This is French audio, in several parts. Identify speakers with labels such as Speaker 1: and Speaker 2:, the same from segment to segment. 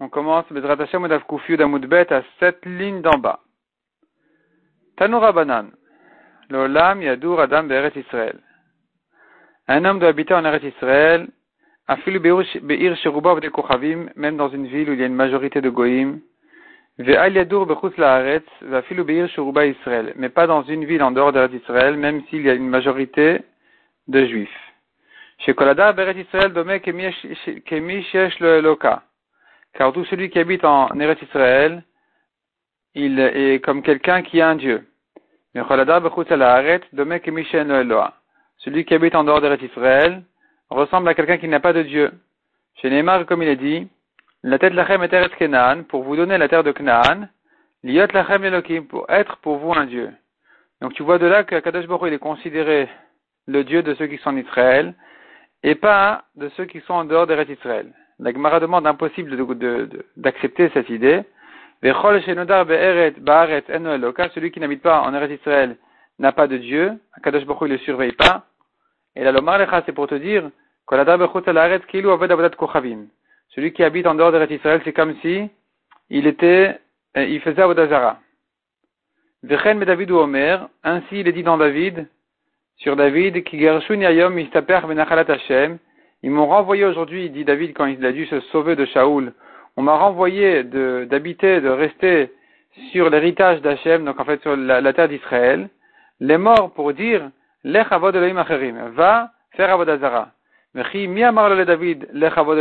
Speaker 1: On commence Bezrat Hashem Daf Kuf Yud Amud Bet à sept lignes d'en bas. Tanoura Banan. L'Olam Yadur Adam Be'eret Israël. Un homme doit habiter en Eretz Israël, Afilu Be'ir Sheruba de Kochavim, même dans une ville où il y a une majorité de Goïm. Ve'al Yadur Bechutz La'aretz, Ve'afilu Be'ir Sheruba Israël. Mais pas dans une ville en dehors d'Eretz Israël, même s'il y a une majorité de Juifs. Car tout celui qui habite en Eretz Israël, il est comme quelqu'un qui a un Dieu. Celui qui habite en dehors Israël ressemble à quelqu'un qui n'a pas de Dieu. Chez comme il est dit, la tête lachem Kenan, pour vous donner la terre de Canaan, liot lachem pour être pour vous un Dieu. Donc tu vois de là que Kadosh est considéré le Dieu de ceux qui sont en Israël, et pas de ceux qui sont en dehors des Israël. La Gemara demande impossible d'accepter cette idée. Celui qui n'habite pas en Eretz Israël n'a pas de Dieu. Akadosh Baruch ne le surveille pas. Et la Lomar Lecha, c'est pour te dire celui qui habite en dehors d'Eretz Israël, c'est comme si il était, euh, il faisait Avodazara. Vechen David ou Omer, ainsi il est dit dans David, sur David, qui. Ils m'ont renvoyé aujourd'hui, dit David, quand il a dû se sauver de Shaoul. On m'a renvoyé d'habiter, de, rester sur l'héritage d'Hachem, donc en fait sur la, terre d'Israël. Les morts pour dire, Lech avod va faire avodazara. Mais mi amar le David, Lech avod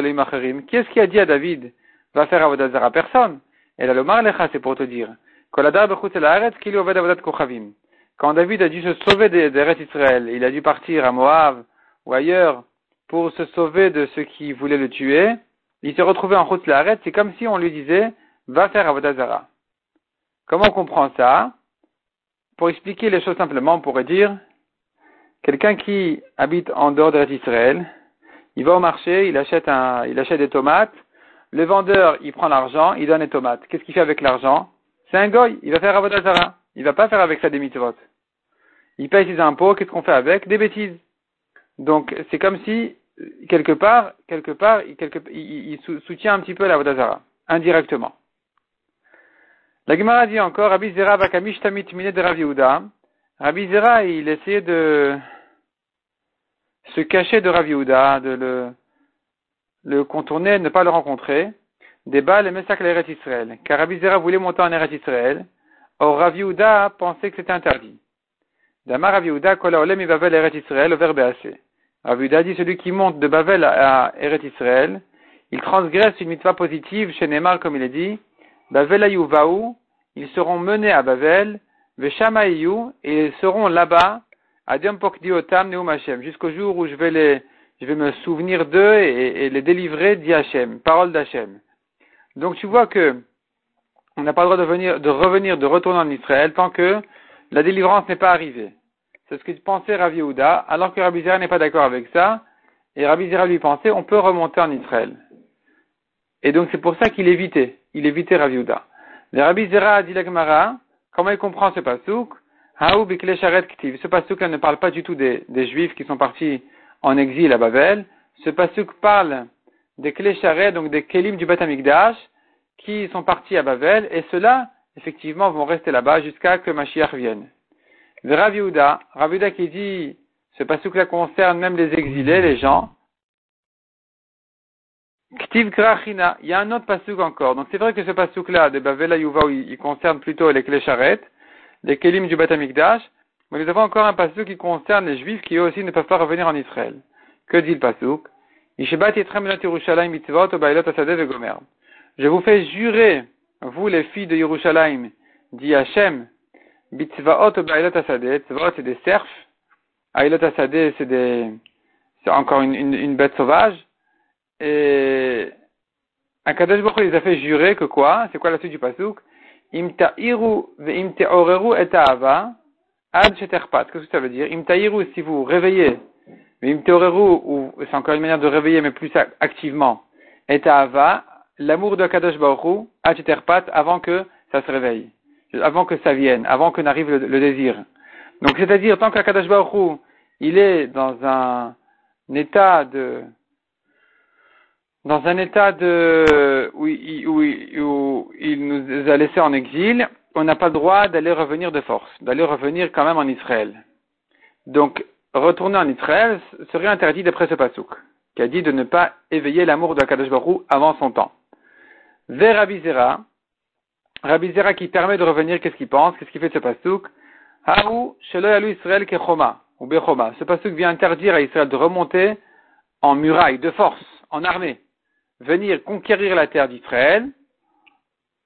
Speaker 1: Qu'est-ce qui a dit à David, va faire avodazara? Personne. Et là, le mar lecha, c'est pour te dire, koladar bechutz el avodat kochavim. Quand David a dû se sauver des, des Israël, il a dû partir à Moab ou ailleurs pour se sauver de ceux qui voulaient le tuer, il s'est retrouvé en route la c'est comme si on lui disait, va faire Avodazara. Comment on comprend ça? Pour expliquer les choses simplement, on pourrait dire, quelqu'un qui habite en dehors de Israël, il va au marché, il achète un, il achète des tomates, le vendeur, il prend l'argent, il donne les tomates. Qu'est-ce qu'il fait avec l'argent? C'est un goy, il va faire Avodazara. Il va pas faire avec ça des mitzvot il paye ses impôts, qu'est-ce qu'on fait avec? Des bêtises. Donc c'est comme si, quelque part, quelque part, il, soutient un petit peu la Vodazara, indirectement. La Gemara dit encore, Rabbi Zera vakamish tamit de Rav Yehuda. Rabbi Zera, il essayait de se cacher de Rav Yehuda, de le, contourner, ne pas le rencontrer. Débat les Messac l'Eret Israël. Car Rabbi Zera voulait monter en Eretz Israël. Or Rav Yehuda pensait que c'était interdit. Damar Rav Yehuda, Kola Bavel Eret Israël, verbe assez. Rav Yehuda dit celui qui monte de Bavel à Eret Israël, il transgresse une mitzvah positive chez Neymar, comme il est dit, Bavel Ayuvaou, ils seront menés à Bavel, Veshamaïou, et ils seront là-bas, Adiam Pokdiotam Neum Hashem, jusqu'au jour où je vais les, je vais me souvenir d'eux et, les délivrer d'Hachem, parole d'Hachem. Donc tu vois que on n'a pas le droit de, venir, de revenir, de retourner en Israël tant que la délivrance n'est pas arrivée. C'est ce que pensait Rav Yehuda, alors que Rabbi Zera n'est pas d'accord avec ça, et Rabbi Zera lui pensait, on peut remonter en Israël. Et donc c'est pour ça qu'il évitait, il évitait Rav Yehuda. Le Rabbi Zera a dit la Gemara, comment il comprend ce pasouk Ce pasouk ne parle pas du tout des, juifs qui sont partis en exil à Babel. Ce pasouk parle des Klesharet, donc des Kelim du Beth qui sont partis à Babel, et ceux-là, effectivement, vont rester là-bas jusqu'à que Mashiach vienne. Le Rav qui dit, ce pasouk-là concerne même les exilés, les gens. Ktiv Krachina, il y a un autre pasouk encore. Donc c'est vrai que ce pasouk-là de Bavela Yuva, il, concerne plutôt les Klesharet, les Kelim du Batamikdash, mais nous avons encore un pasouk qui concerne les Juifs qui eux aussi ne peuvent pas revenir en Israël. Que dit le pasouk? Je vous fais jurer, vous les filles de Yerushalayim, dit Hachem, Bitzvaot. Tzvaot, c'est des cerfs. Ailot Asadeh, c'est des, c'est encore une, une, une, bête sauvage. Et, Akadosh Baruch les a fait jurer que quoi? C'est quoi la suite du pasouk? Im ta'iru ve'im te'oreru et ta'ava ad sheterpat. Qu'est-ce que ça veut dire? Im ta'iru, si vous réveillez. Ve'im te'oreru, ou, c'est encore une manière de réveiller, mais plus activement. Et ta'ava, l'amour de Akadosh Baruch ad avant que ça se réveille avant que ça vienne, avant que n'arrive le, désir. Donc c'est-à-dire, tant qu'Akadash Baruch il est dans un, état de dans un état de, où, il, nous a laissés en exil, on n'a pas le droit d'aller revenir de force, d'aller revenir quand même en Israël. Donc, retourner en Israël serait interdit d'après ce pasouk, qui a dit de ne pas éveiller l'amour de Akadosh Baruch avant son temps. Vers Rabizera, Rabizera qui permet de revenir, qu'est-ce qu'il pense, qu'est-ce qu'il fait de ce pasouk? Haou, Sheloy Israël Kechoma, ou Bechoma. Ce pasouk vient interdire à Israël de remonter en muraille, de force, en armée. Venir conquérir la terre d'Israël,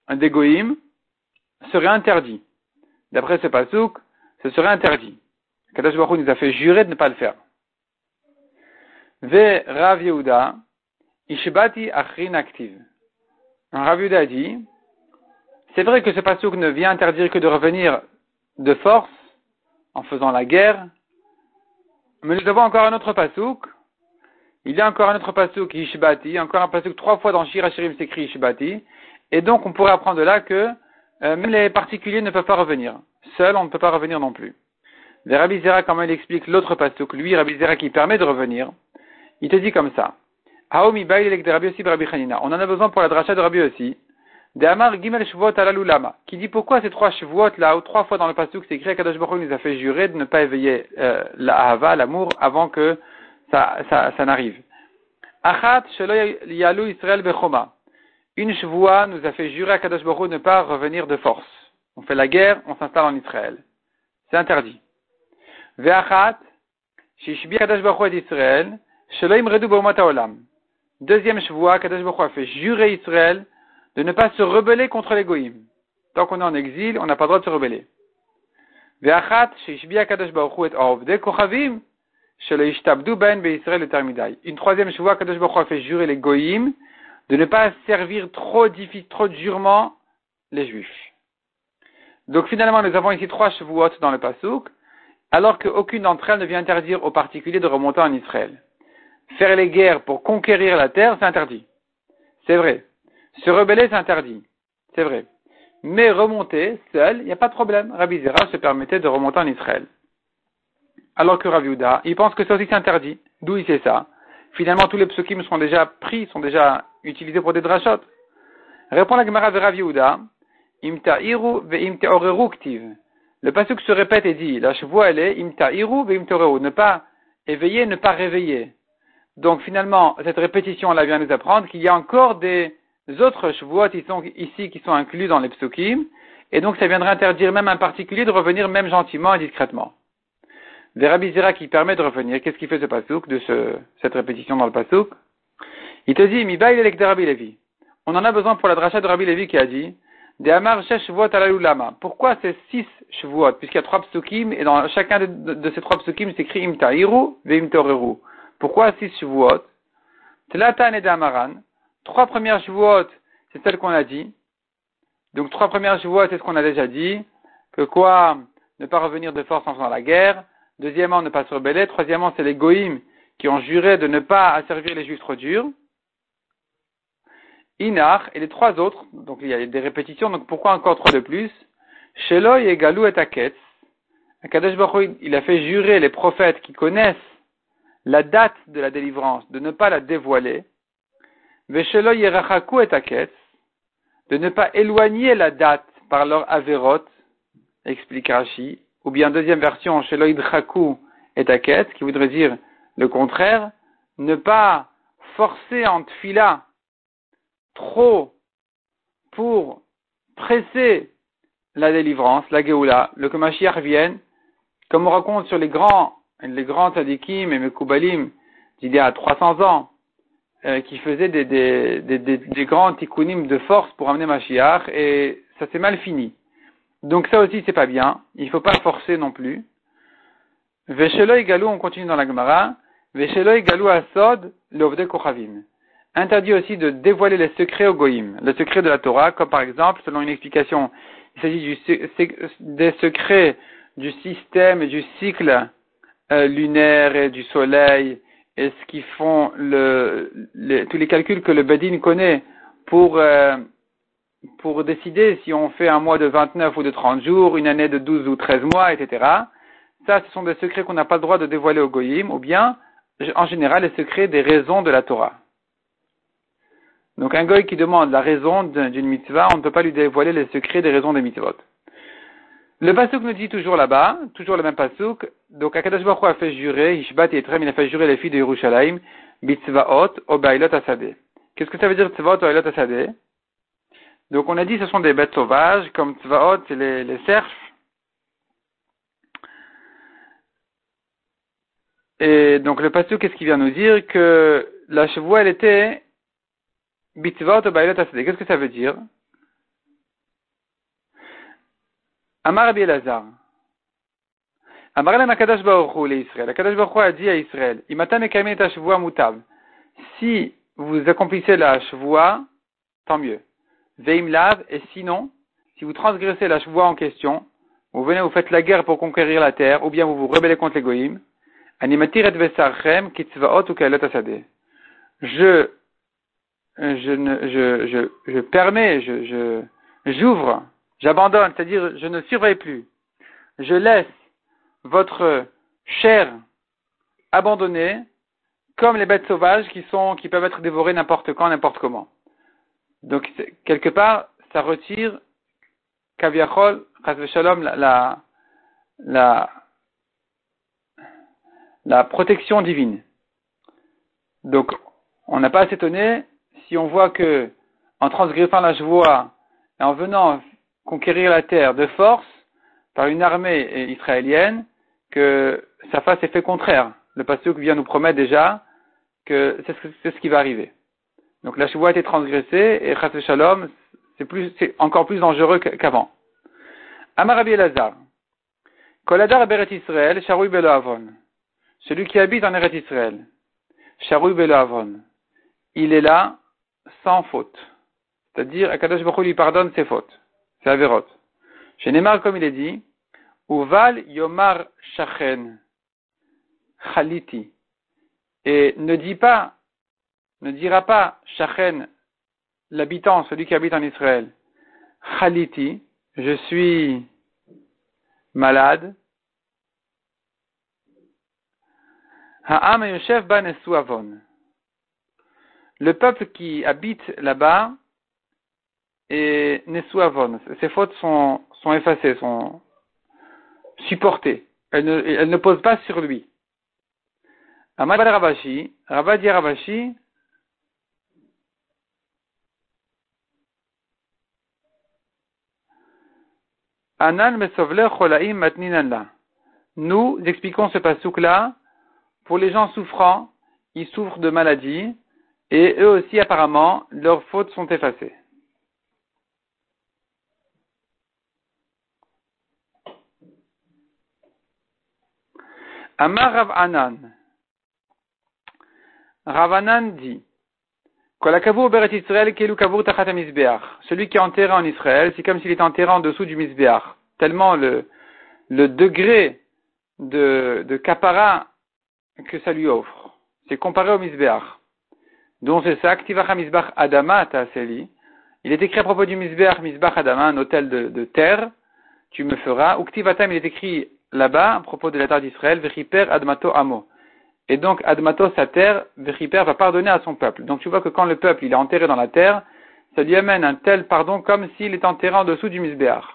Speaker 1: un dégoïm, serait interdit. D'après ce pasouk, ce serait interdit. Kadosh Baruch nous a fait jurer de ne pas le faire. Ve Rav Yehuda, Ishbati Achrin Active. Rav Yehuda dit, c'est vrai que ce pasouk ne vient interdire que de revenir de force, en faisant la guerre, mais nous avons encore un autre pasouk. Il y a encore un autre pasouk, Ishbati, encore un pasouk trois fois dans Shir Hashirim s'écrit Ishbati, et donc on pourrait apprendre de là que euh, même les particuliers ne peuvent pas revenir. Seul, on ne peut pas revenir non plus. Mais Rabbi Zera, comment il explique l'autre que lui, Rabbi Zera, qui permet de revenir, il te dit comme ça. On en a besoin pour la dracha de Rabbi aussi. De Amar Gimel Shvuot Alalulama, qui dit pourquoi ces trois Shvuot là, ou trois fois dans le pasuk, c'est écrit Kadosh Baruch nous a fait jurer de ne pas éveiller euh, la Ahava, l'amour, avant que ça, ça, ça n'arrive. Achat Yalu Israël Bechoma. Une Shvua nous a fait jurer à Kadosh Baruch de ne pas revenir de force. On fait la guerre, on s'installe en Israël. C'est interdit. Ve'achat, Shishbi Kadosh Baruch d'Israël, Shelo Redu Olam. Deuxième Shvua, Kadosh Baruch a fait jurer Israël de ne pas se rebeller contre les Goïm. Tant qu'on est en exil, on n'a pas le droit de se rebeller. Ben Une troisième Shvua, Kadosh Baruch a fait jurer les Goïm de ne pas servir trop, trop durement les Juifs. Donc finalement, nous avons ici trois chevaux dans le Passouk, alors qu'aucune d'entre elles ne vient interdire aux particuliers de remonter en Israël. Faire les guerres pour conquérir la terre, c'est interdit. C'est vrai. Se rebeller, c'est interdit. C'est vrai. Mais remonter seul, il n'y a pas de problème. Rabbi Zera se permettait de remonter en Israël. Alors que Rabbi Uda, il pense que ça aussi c'est interdit. D'où il sait ça? Finalement, tous les psukim sont déjà pris, sont déjà utilisés pour des drachot. Répond la Gemara de Rav Yehuda, Imta'iru ve'imte'oreru ktiv. Le pasuk se répète et dit, la chevoie elle est imta'iru ve'imte'oreru, ne pas éveiller, ne pas réveiller. Donc finalement, cette répétition là vient nous apprendre qu'il y a encore des autres chevois qui sont ici qui sont inclus dans les psukim, et donc ça viendrait interdire même un particulier de revenir même gentiment et discrètement. Verabizira qui permet de revenir, qu'est-ce qu'il fait ce pasouk, de ce, cette répétition dans le pasouk Il te dit, mi bail de Rabbi Levi. On en a besoin pour la dracha de Rabbi Levi qui a dit, de Amar Shesh Alalulama. Pourquoi c'est six Shavuot? Puisqu'il y a trois psukim, et dans chacun de, ces trois psukim, c'est écrit Imta'iru ve. Pourquoi six Shavuot? Tlatan et Damaran. Trois premières Shavuot, c'est celles qu'on a dit. Donc trois premières Shavuot, c'est ce qu'on a déjà dit. Que quoi? Ne pas revenir de force en faisant la guerre. Deuxièmement, ne pas se rebeller. Troisièmement, c'est les goïms qui ont juré de ne pas asservir les juifs trop durs. Inar et les trois autres, donc il y a des répétitions, donc pourquoi encore trois de plus? Sheloy et Galou et Aketz. Akadosh il a fait jurer les prophètes qui connaissent la date de la délivrance de ne pas la dévoiler. Vesheloy et Rachaku et Aketz, de ne pas éloigner la date par leur averot, explique Rashi, ou bien deuxième version, chez Chaku et Taket, qui voudrait dire le contraire, ne pas forcer en tfila trop pour presser la délivrance, la Géoula, le que Mashiach vienne, comme on raconte sur les grands, les grands tzadikim et mekoubalim d'il y a 300 ans, euh, qui faisaient des, des, des, des, grands tikkunim de force pour amener Mashiach, et ça s'est mal fini. Donc ça aussi c'est pas bien, il faut pas forcer non plus. Veshelo galou, on continue dans la Gemara. Veshelo galou asod l'ovde kochavim. Interdit aussi de dévoiler les secrets au goïm, le secret de la Torah, comme par exemple, selon une explication, il s'agit des secrets du système et du cycle euh, lunaire et du soleil, et ce qui font le, tous les calculs que le Bedin connaît pour euh, pour décider si on fait un mois de 29 ou de 30 jours, une année de 12 ou 13 mois, etc. Ça, ce sont des secrets qu'on n'a pas le droit de dévoiler au goyim, ou bien, en général, les secrets des raisons de la Torah. Donc un goy qui demande la raison d'une mitzvah, on ne peut pas lui dévoiler les secrets des raisons des mitzvot. Le pasuk nous dit toujours là-bas, toujours le même pasuk, donc Akadash Baruch a fait jurer, Ishbat et Etrem, il a fait jurer les filles de Yerushalayim, Bitzvaot, Obailot Asadeh. Qu'est-ce que ça veut dire Tzvaot, Obailot Asadeh Donc on a dit ce sont des bêtes sauvages, comme Tzvaot, c'est les, les cerfs. Et donc le pasuk, qu'est-ce qu'il vient nous dire? Que la chevoie, elle était Bitzvaot, Obailot Asadeh. Qu'est-ce que ça veut dire? Amar Rabbi Elazar. Amar la Makadash Baruch Hu Israël. Akadash Baruch Hu a dit à Israël, mutab. Si vous accomplissez la chevoie, tant mieux. Veim lav, et sinon, si vous transgressez la chevoie en question, vous venez, vous faites la guerre pour conquérir la terre, ou bien vous vous rebellez contre les goïms, animatir et vesarchem kitzvaot ou. Je, je, je, je, je permets, je, je, j'ouvre J'abandonne, c'est-à-dire je ne surveille plus. Je laisse votre chair abandonnée comme les bêtes sauvages qui sont, qui peuvent être dévorées n'importe quand, n'importe comment. Donc, quelque part, ça retire Kaviachol, Shalom, la, la, la, protection divine. Donc, on n'a pas à s'étonner si on voit que, en transgressant la joie et en venant conquérir la terre de force par une armée israélienne, que ça fasse effet contraire. Le pasteur vient nous promettre déjà que c'est ce, qui va arriver. Donc la chevoie a été transgressée et Chas Shalom, c'est encore plus dangereux qu'avant. Amar Rabbi Elazar. Koladar Beret Israël, Sharoui Belo Avon. Celui qui habite en Eret Israël. Sharoui Belo Avon. Il est là sans faute. C'est-à-dire, Akadosh Baruch lui pardonne ses fautes. C'est Averot. Chez Neymar, comme il est dit, Uval Yomar Shachen Khaliti. Et ne dit pas, ne dira pas Shachen, l'habitant, celui qui habite en Israël, Khaliti, je suis malade. Ha'am Yoshev Ban. Le peuple qui habite là-bas et Nesuavon. Ses fautes sont, effacées, sont supportées. Elles ne, posent pas sur lui. Amad Rabashi, Rabadi Rabashi, Anan mesovler cholaim matninanla. Nous expliquons ce pasouk là pour les gens souffrants, ils souffrent de maladies et eux aussi apparemment leurs fautes sont effacées. Amar Rav Anan. Rav Anan dit celui qui est enterré en Israël, c'est comme s'il était enterré en dessous du Misbeach. Tellement le, le degré de, de kapara que ça lui offre. C'est comparé au Misbeach. Donc c'est ça, Adama. Il est écrit à propos du Misbeach, Misbach Adama, un hôtel de, de terre, tu me feras. Uktivatam, il est écrit là-bas, à propos de la terre d'Israël, Vechiper Admato Amo. Et donc, Admato, sa terre, Vechiper va pardonner à son peuple. Donc tu vois que quand le peuple il est enterré dans la terre, ça lui amène un tel pardon comme s'il est enterré en dessous du Misbéach.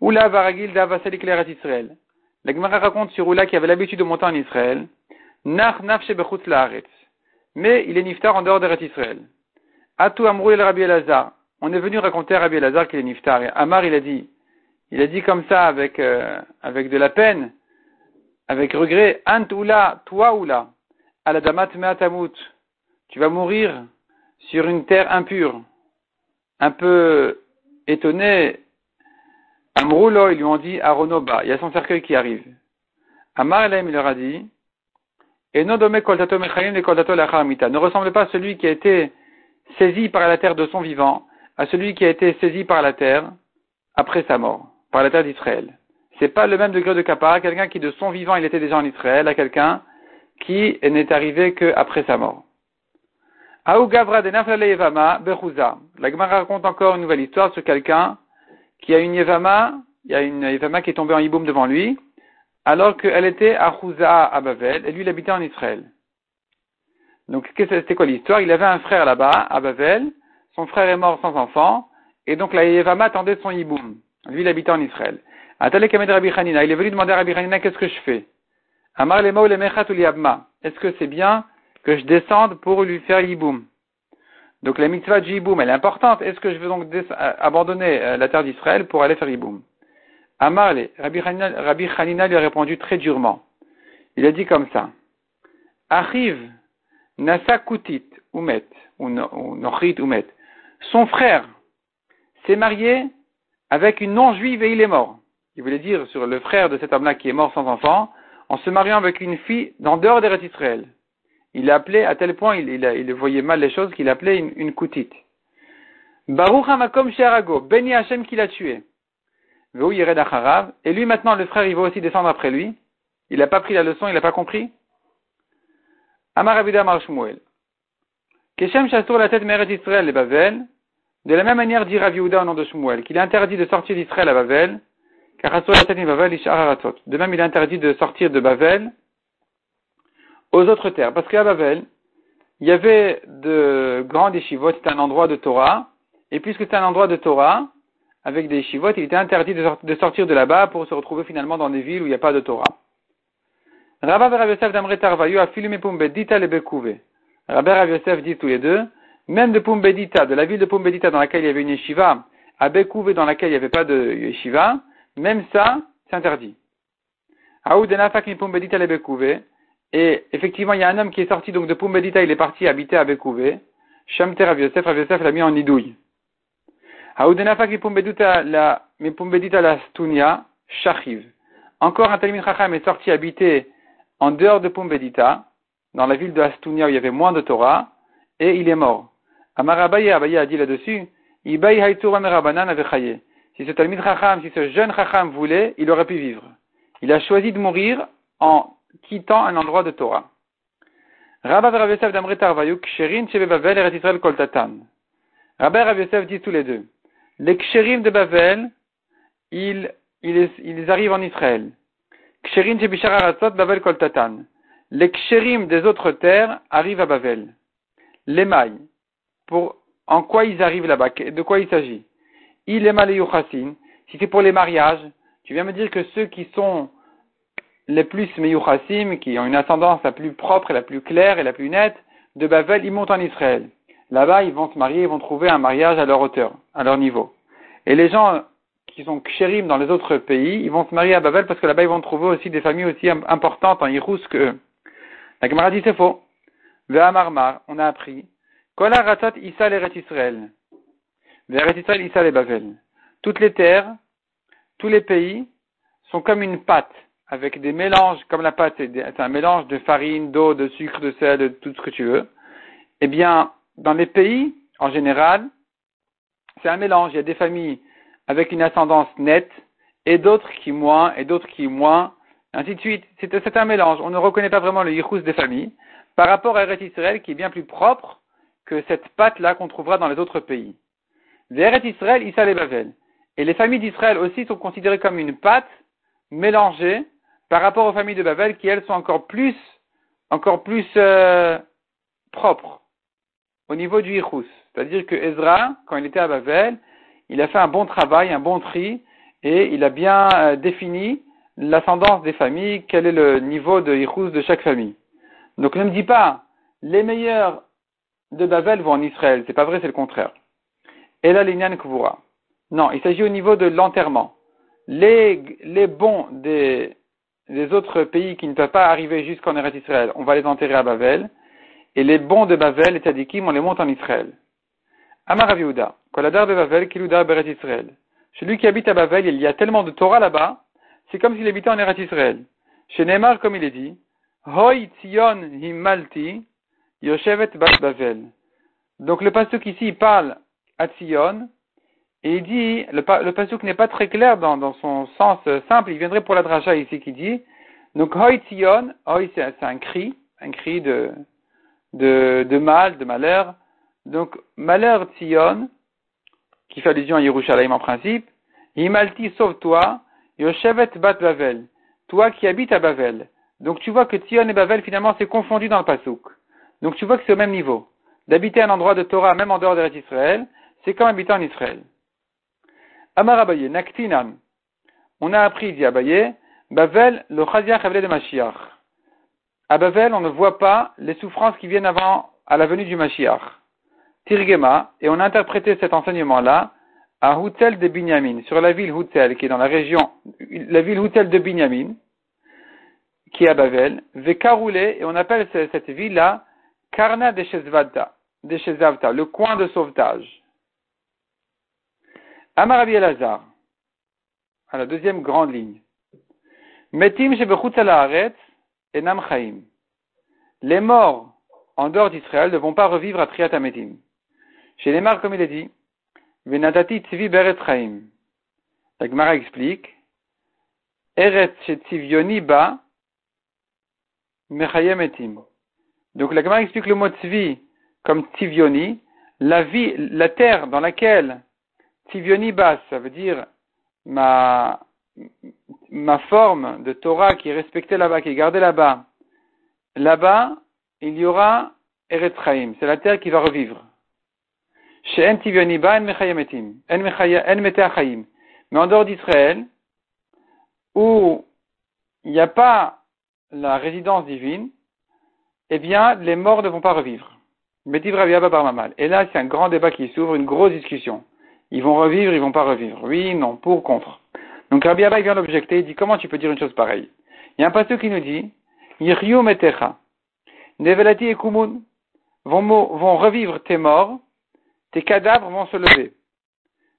Speaker 1: Oula Varagil Davaselik Israël. La Gemara raconte sur Oula qui avait l'habitude de monter en Israël. Nach. Mais il est niftar en dehors de Israël. Atu Amrou el Rabbi Elazar. On est venu raconter à Rabbi Elazar qu'il est niftar. Et Amar il a dit, il a dit comme ça avec, euh, avec de la peine, avec regret, Ant oula, toi oula, aladamat meatamut, tu vas mourir sur une terre impure. Un peu étonné, Amroulo, ils lui ont dit Aronoba, il y a son cercueil qui arrive. Amar il leur a dit, et ne ressemble pas à celui qui a été saisi par la terre de son vivant, à celui qui a été saisi par la terre après sa mort par la terre d'Israël. C'est pas le même degré de kapara, quelqu'un qui de son vivant il était déjà en Israël, à quelqu'un qui n'est arrivé qu'après sa mort. La Gemara raconte encore une nouvelle histoire sur quelqu'un qui a une Yevama, il y a une Yevama qui est tombée en Iboum devant lui, alors qu'elle était à Chouza à Bavel, et lui il habitait en Israël. Donc, c'était quoi l'histoire? Il avait un frère là-bas, à Bavel. Son frère est mort sans enfant. Et donc, la Yevama attendait son hiboum. Lui, il habitait en Israël. Il est venu demander à Rabbi Hanina, qu'est-ce que je fais? Est-ce que c'est bien que je descende pour lui faire yiboum? Donc, la mitzvah de yiboum, elle est importante. Est-ce que je veux donc abandonner euh, la terre d'Israël pour aller faire yiboum? Amar Rabbi Hanina lui a répondu très durement. Il a dit comme ça. Arrive Nasa Kutit Umet, ou Nochit Umet. Son frère s'est marié avec une non-juive et il est mort. Il voulait dire sur le frère de cet homme-là qui est mort sans enfant, en se mariant avec une fille dans dehors des Israël. Il l'a appelé, à tel point, il, voyait mal les choses, qu'il appelait une, une Kutit. Baruch Hamakom Shearago, béni Hachem qui l'a tué. Et lui maintenant, le frère, il va aussi descendre après lui. Il n'a pas pris la leçon, il n'a pas compris. Amar Abida Marshmuel. Keshem Shasur la tête Meret Israël et Bavel. De la même manière, dit Rav au nom de Shmuel, qu'il est interdit de sortir d'Israël à Bavel, car De même, il est interdit de sortir de Bavel aux autres terres. Parce qu'à Bavel, il y avait de grands yeshivot, c'était un endroit de Torah, et puisque c'est un endroit de Torah, avec des yeshivot, il était interdit de sortir de là-bas pour se retrouver finalement dans des villes où il n'y a pas de Torah. Rabba Rav Yosef d'Amre Tarvayu a filmé Pumbedita le Bekouvé. Rabba Rav dit tous les deux, même de Pumbedita, de la ville de Pumbedita dans laquelle il y avait une yeshiva, à Bekouvé dans laquelle il n'y avait pas de yeshiva, même ça, c'est interdit. Et effectivement, il y a un homme qui est sorti donc de Pumbedita, il est parti habiter à Bekouvé. Shamter Rav Yosef, Rav Yosef l'a mis en idouille. La, Shachiv. Encore un Talmud Chacham est sorti habiter en dehors de Pumbedita, dans la ville de Astunia où il y avait moins de Torah, et il est mort. Amarabaye Abaye a dit là-dessus, si ce Talmid Chacham, si ce jeune Chacham voulait, il aurait pu vivre. Il a choisi de mourir en quittant un endroit de Torah. Rabba Rav Yosef d'Amre Tarvayuk, Ksherin Bavel et Israël Koltatan. Rav Yosef dit tous les deux. Les Ksherim de Bavel, ils, ils, ils arrivent en Israël. Ksherim Bavel Koltatan. Les ksherim des autres terres arrivent à Bavel. Les mailles. Pour, en quoi ils arrivent là-bas? De quoi il s'agit? Il est yuchasin. Si c'est pour les mariages, tu viens me dire que ceux qui sont les plus meyuchasim, qui ont une ascendance la plus propre et la plus claire et la plus nette, de Bavel, ils montent en Israël. Là-bas, ils vont se marier, ils vont trouver un mariage à leur hauteur, à leur niveau. Et les gens qui sont kshérim dans les autres pays, ils vont se marier à Babel parce que là-bas ils vont trouver aussi des familles aussi importantes en Irous que La Gemara dit c'est faux. Marmar, on a appris. Kola Issa l'Eret Israël. L'Eret Israël Issa les Babel. Toutes les terres, tous les pays sont comme une pâte avec des mélanges, comme la pâte c'est un mélange de farine, d'eau, de sucre, de sel, de tout ce que tu veux. Eh bien, dans les pays, en général, c'est un mélange. Il y a des familles avec une ascendance nette, et d'autres qui moins, et d'autres qui moins, ainsi de suite. C'est un mélange. On ne reconnaît pas vraiment le yichus des familles par rapport à Eret Israël qui est bien plus propre que cette pâte-là qu'on trouvera dans les autres pays. Eret Israël, Issa les Bavel. Et les familles d'Israël aussi sont considérées comme une pâte mélangée par rapport aux familles de Babel qui elles sont encore plus, encore plus euh, propres au niveau du yichus. C'est-à-dire que Ezra, quand il était à Babel, il a fait un bon travail, un bon tri, et il a bien euh, défini l'ascendance des familles, quel est le niveau de Hirous de chaque famille. Donc ne me dis pas, les meilleurs de Babel vont en Israël, c'est pas vrai, c'est le contraire. Et là, l'Inyan Kvura. Non, il s'agit au niveau de l'enterrement. Les, les bons des, des autres pays qui ne peuvent pas arriver jusqu'en Eretz Israël, on va les enterrer à Babel. Et les bons de Babel, les tzadikim, on les monte en Israël. Amar Aviouda, Koladar de Bavel, Kilouda Beret Israël. Celui qui habite à Bavel, il y a tellement de Torah là-bas, c'est comme s'il habitait en Eretz Israël. Chez Neymar, comme il est dit, Hoi Tzion Himalti, Yoshevet Bat Bavel. Donc le pasuk ici, il parle à Tzion, et il dit, le, le pasuk n'est pas très clair dans, son sens simple, il viendrait pour la dracha ici qui dit, donc Hoi Tzion, Hoi c'est un cri, un cri de, mal, de malheur, donc, malheur Tzion, qui fait allusion à Yerushalayim en principe, Imalti, sauve-toi, Yoshevet bat Bavel, toi qui habites à Bavel. Donc tu vois que Tzion et Bavel finalement c'est confondu dans le pasouk. Donc tu vois que c'est au même niveau. D'habiter un endroit de Torah, même en dehors de Israël, c'est comme habiter en Israël. Amar Abaye, Naktinan. On a appris, dit Abaye, Bavel, le Chaziach de Mashiach. À Bavel, on ne voit pas les souffrances qui viennent avant, à la venue du Mashiach. Tirgema, et on a interprété cet enseignement-là à Houtel de Binyamin, sur la ville Houtel, qui est dans la région, la ville Houtel de Binyamin, qui est à Bavel, Vekaroulé, et on appelle cette ville-là Karna de Shezvata, le coin de sauvetage. Amarabi Elazar, à la deuxième grande ligne. Metim Les morts en dehors d'Israël ne vont pas revivre à Triat Ametim. Chez les morts, comme il est dit, Venatati tzvi beret chaim. La Gemara explique, Eret tzivioni ba etim. Donc la Gemara explique le mot tzvi comme tzivioni, la vie, la terre dans laquelle tzivioni ba, ça veut dire ma, ma forme de Torah qui est respectée là-bas, qui est gardée là-bas. Là-bas, il y aura Eret Chaim. C'est la terre qui va revivre. Mais en dehors d'Israël, où il n'y a pas la résidence divine, eh bien, les morts ne vont pas revivre. Et là, c'est un grand débat qui s'ouvre, une grosse discussion. Ils vont revivre, ils vont pas revivre. Oui, non, pour, contre. Donc Rabbi vient l'objecter, il dit comment tu peux dire une chose pareille? Il y a un pasteur qui nous dit, Yiryu metecha, Nevelati et Kumun vont, revivre tes morts, tes cadavres vont se lever.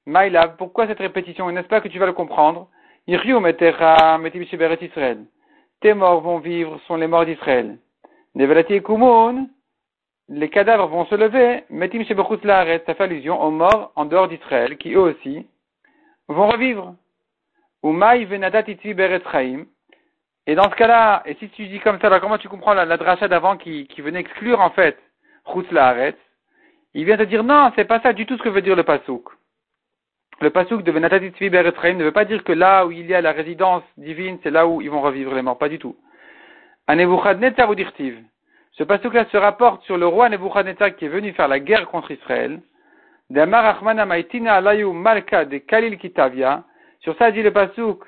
Speaker 1: Maïlav, pourquoi cette répétition? N'est-ce pas que tu vas le comprendre? Tes morts vont vivre, sont les morts d'Israël. Nevelati kumun, les cadavres vont se lever, metim ça fait allusion aux morts en dehors d'Israël, qui eux aussi vont revivre. Et dans ce cas-là, et si tu dis comme ça, alors comment tu comprends la, la dracha d'avant qui, venait exclure en fait Chutz il vient te dire non, c'est pas ça du tout ce que veut dire le pasouk. Le pasouk de Venatati Tzvi ne veut pas dire que là où il y a la résidence divine, c'est là où ils vont revivre les morts, pas du tout. Nebuchadnezzar ou dirtiv. Ce pasouk-là se rapporte sur le roi Nebuchadnezzar qui est venu faire la guerre contre Israël. Malka de Kalil Kitavia. Sur ça dit le pasouk,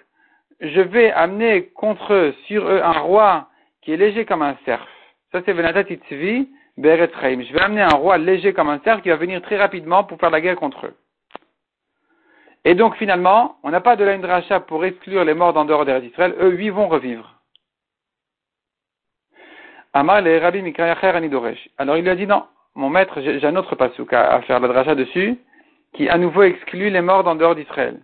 Speaker 1: je vais amener contre eux, sur eux, un roi qui est léger comme un cerf. Ça c'est Venatati Tzvi je vais amener un roi léger comme un cerf qui va venir très rapidement pour faire la guerre contre eux. Et donc finalement, on n'a pas de la pour exclure les morts d'en dehors d'Israël. Eux, huit vont revivre. Amal et Rabbi Anidoresh. Alors il lui a dit non, mon maître, j'ai un autre pasouk à, faire la dracha dessus, qui à nouveau exclut les morts d'en dehors d'Israël.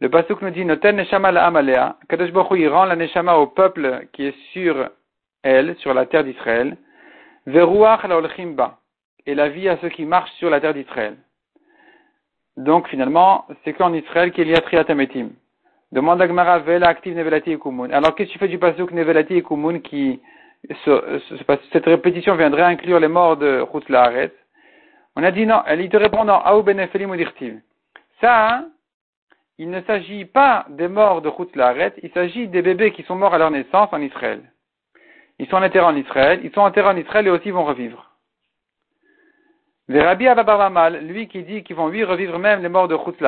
Speaker 1: Le pasouk nous dit Noten Neshama la Amalea. Kadosh il rend la Neshama au peuple qui est sur elle, sur la terre d'Israël. Veruach la et la vie à ceux qui marchent sur la terre d'Israël. Donc finalement, c'est qu'en Israël qu'il y a Triatametim. Demande Agmara Vela active Nevelati et Kumun. Alors qu'est-ce que tu fais du pasuk Nevelati et Kumun qui, cette répétition viendrait inclure les morts de Chutz Laaret On a dit non, elle te répond non, Aou Benefelim ou Ça, il ne s'agit pas des morts de Chutz Laaret, il s'agit des bébés qui sont morts à leur naissance en Israël. Ils sont enterrés en Israël, ils sont enterrés en Israël et aussi vont revivre. Le Rabbi Mal, lui qui dit qu'ils vont lui revivre même les morts de Chutz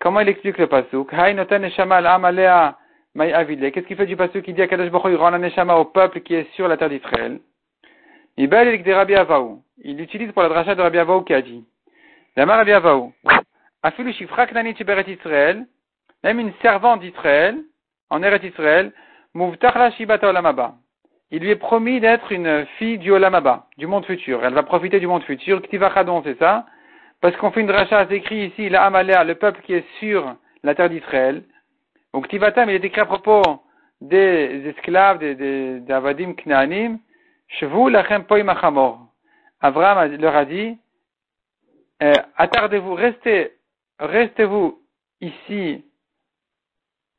Speaker 1: comment il explique le pasuk? Qu'est-ce qu'il fait du pasuk? Qui dit à Kadosh Baruch il rend au peuple qui est sur la terre d'Israël Il l'utilise pour la dracha de Rabbi Avaou qui a dit Lama Rabbi Avaou Afilu shifrak nani Israël même une servante d'Israël en Eretz Israël il lui est promis d'être une fille du Olamaba, du monde futur. Elle va profiter du monde futur. Ktivachadon, c'est ça? Parce qu'on fait une dracha, c'est écrit ici, la Amalea, le peuple qui est sur la terre d'Israël. Donc Tivatam, il est écrit à propos des esclaves, des, des, Avadim Knaanim. Chevu lachem poimachamor. Abraham leur a dit, euh, attardez-vous, restez, restez-vous ici,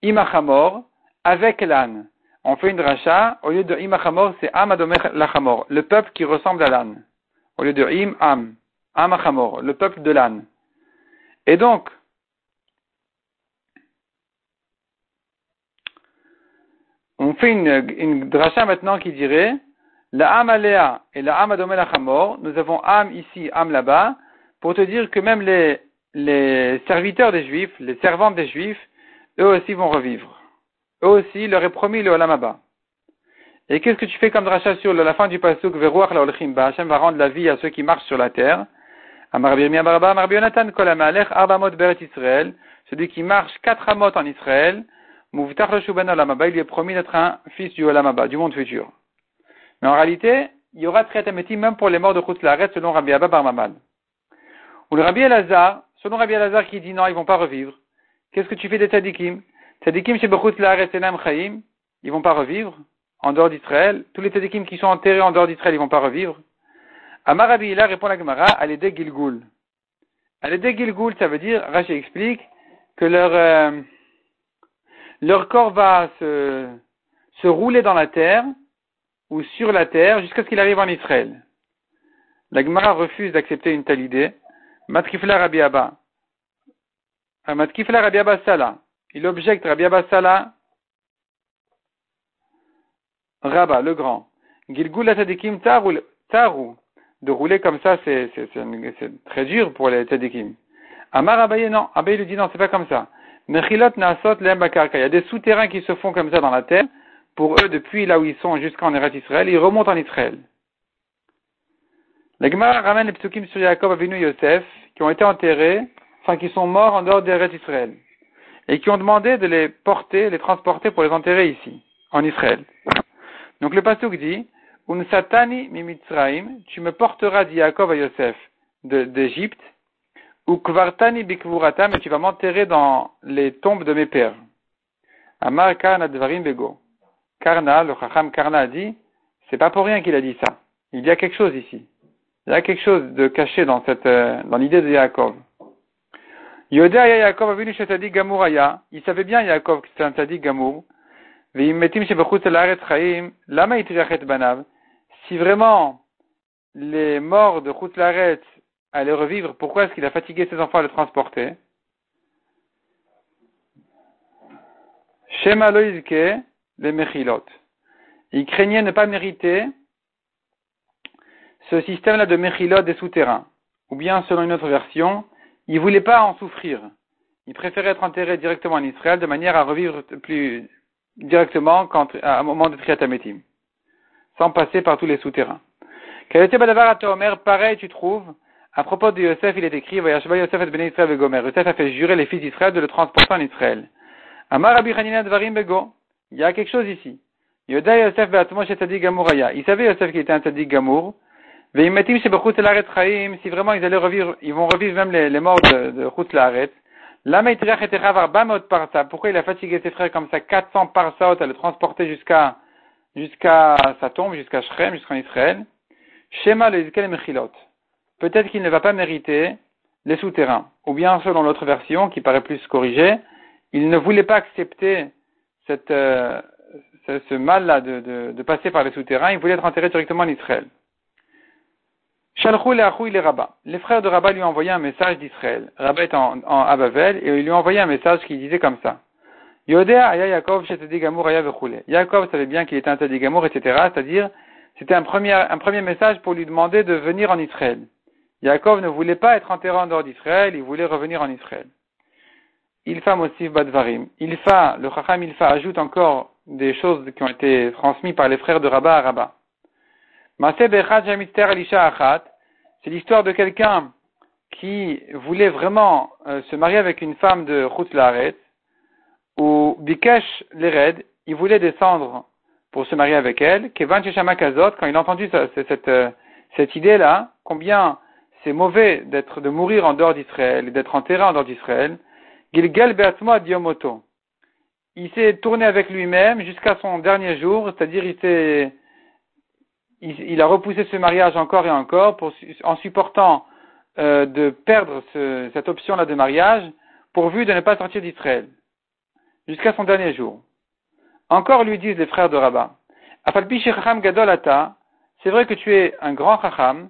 Speaker 1: imachamor, avec l'âne. On fait une dracha, au lieu de imachamor, c'est amadomer lachamor, le peuple qui ressemble à l'âne. Au lieu de im, am, amachamor, le peuple de l'âne. Et donc, on fait une, une dracha maintenant qui dirait La Am Aléa et la Am Adomel nous avons Am ici, Am là-bas, pour te dire que même les, serviteurs des Juifs, les servantes des Juifs, eux aussi vont revivre. Eux aussi, leur est promis le Olamaba. Et qu'est-ce que tu fais comme rachat sur la fin du pasuk Veruach la Hashem va rendre la vie à ceux qui marchent sur la terre? Celui qui marche quatre amot en Israël, Il lui est promis d'être un fils du Olamaba, du monde futur. Mais en réalité, il y aura Triatametim même pour les morts de Laret selon Rabbi Abba Bar Mamad. Ou le Rabbi Elazar, selon Rabbi Elazar qui dit non, ils vont pas revivre. Qu'est-ce que tu fais des Tadikim Tadikim chez Bechut Laret Enam Chaim, ils vont pas revivre en dehors d'Israël. Tous les Tadikim qui sont enterrés en dehors d'Israël, ils vont pas revivre. Amar Rabbi Ila répond la Gemara, Alédé Gilgul. Alédé Gilgul, ça veut dire, Rashi explique, que leur, euh, leur corps va se, rouler dans la terre, ou sur la terre jusqu'à ce qu'il arrive en Israël. La Gemara refuse d'accepter une telle idée. Matkifla Rabbi Abba. Euh, Matkifla Rabbi Abba. Il objecte Rabbi Abba Sala. Rabba, le grand. Tadikim Taru. De rouler comme ça, c'est très dur pour les Tadikim. Amar Abaye, non. Abaye lui dit non, c'est pas comme ça. Mechilot Nasot Il y a des souterrains qui se font comme ça dans la terre pour eux depuis là où ils sont jusqu'en Eretz Israël, ils remontent en Israël. La Gemara ramène les psukim sur Yaakov Avinu Yosef, qui ont été enterrés, enfin qui sont morts en dehors d'Eretz Israël, et qui ont demandé de les porter, les transporter pour les enterrer ici, en Israël. Donc le pasuk dit, Un satani mimitzraim, tu me porteras, dit Yaakov à Yosef, d'Égypte, ou kvartani bikvuratam, et tu vas m'enterrer dans les tombes de mes pères. Amar Nadvarim bego. Karna, le Chacham Karna a dit, c'est pas pour rien qu'il a dit ça. Il y a quelque chose ici. Il y a quelque chose de caché dans cette, euh, dans l'idée de Yaakov. Yaakov a vu Tzadik Gamouraya. Il savait bien Yaakov que c'était un Tzadik Gamour. Si vraiment les morts de Chutlaret allaient revivre, pourquoi est-ce qu'il a fatigué ses enfants à le transporter? Shema loizke, les Mechilot. Il craignait ne pas mériter ce système-là de Mechilot des souterrains. Ou bien, selon une autre version, il voulait pas en souffrir. Il préférait être enterré directement en Israël de manière à revivre plus directement quand, à un moment de Triatametim. Sans passer par tous les souterrains. Quel était Badavar à Omer? Pareil, tu trouves, à propos de Yosef, il est écrit, Yosef et Israël Gomer. Yosef a fait jurer les fils d'Israël de le transporter en Israël. Amar Rabbi Dvarim Bego. Il y a quelque chose ici. Yoda Yosef Gamouraya. Il savait Yosef qui était un Tzadik Gamour. Si vraiment ils allaient revivre, ils vont revivre même les, les morts de, de Chut Pourquoi il a fatigué ses frères comme ça 400 parsaot à le transporter jusqu'à jusqu'à sa tombe, jusqu'à Shrem, jusqu'en Israël? Shema le Mechilot. Peut-être qu'il ne va pas mériter les souterrains. Ou bien, selon l'autre version, qui paraît plus corrigée, il ne voulait pas accepter euh, ce, mal-là de, passer par les souterrains, il voulait être enterré directement en Israël. Les frères de Rabba lui ont un message d'Israël. Rabba est en, Abavel et ils lui ont envoyé un message qui disait comme ça. Yodea aya Yaakov aya Yaakov savait bien qu'il était un Gamour, etc. C'est-à-dire, c'était un premier message pour lui demander de venir en Israël. Yaakov ne voulait pas être enterré en dehors d'Israël, il voulait revenir en Israël. Ilfa Mosif Badvarim. Ilfa, le Chacham Ilfa ajoute encore des choses qui ont été transmises par les frères de Rabat à Rabat. C'est l'histoire de quelqu'un qui voulait vraiment euh, se marier avec une femme de Chutz Laaret, ou Bikesh Lered, il voulait descendre pour se marier avec elle, Kevan Kazot, quand il a entendu euh, cette idée-là, combien c'est mauvais d'être, de mourir en dehors d'Israël, et d'être enterré en dehors d'Israël, Gilgal Diomoto. Il s'est tourné avec lui-même jusqu'à son dernier jour, c'est-à-dire il il, a repoussé ce mariage encore et encore pour, en supportant euh, de perdre ce, cette option-là de mariage, pourvu de ne pas sortir d'Israël, jusqu'à son dernier jour. Encore lui disent les frères de Rabat, Gadolata, c'est vrai que tu es un grand chacham,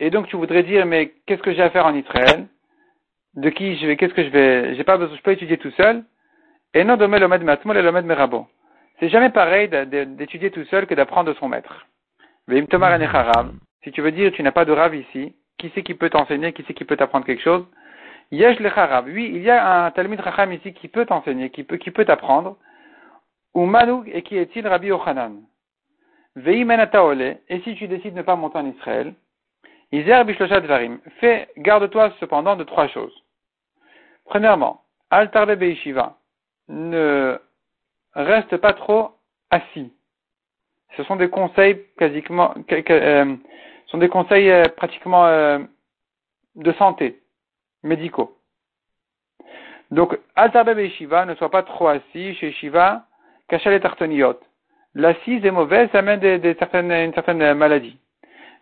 Speaker 1: et donc tu voudrais dire, mais qu'est-ce que j'ai à faire en Israël? De qui je vais, qu'est-ce que je vais, j'ai pas besoin, je peux étudier tout seul. Et non l'omed matmol et l'omed merabo. C'est jamais pareil d'étudier tout seul que d'apprendre de son maître. Si tu veux dire tu n'as pas de rave ici, qui c'est qui peut t'enseigner, qui c'est qui peut t'apprendre quelque chose? Yesh le Oui, il y a un Talmud Chacham ici qui peut t'enseigner, qui peut, qui peut t'apprendre. Ou Manouk et qui est-il? Rabbi Yochanan et si tu décides de ne pas monter en Israël, Izer Varim, fais, garde-toi cependant de trois choses. Premièrement, Altarbe Beishiva, ne reste pas trop assis. Ce sont des conseils quasiment, euh, sont des conseils euh, pratiquement euh, de santé, médicaux. Donc, Altarbe Beishiva, ne sois pas trop assis chez Shiva, Kachal et Tartoniot l'assise est mauvaise, ça amène des, certaines, une certaine maladie.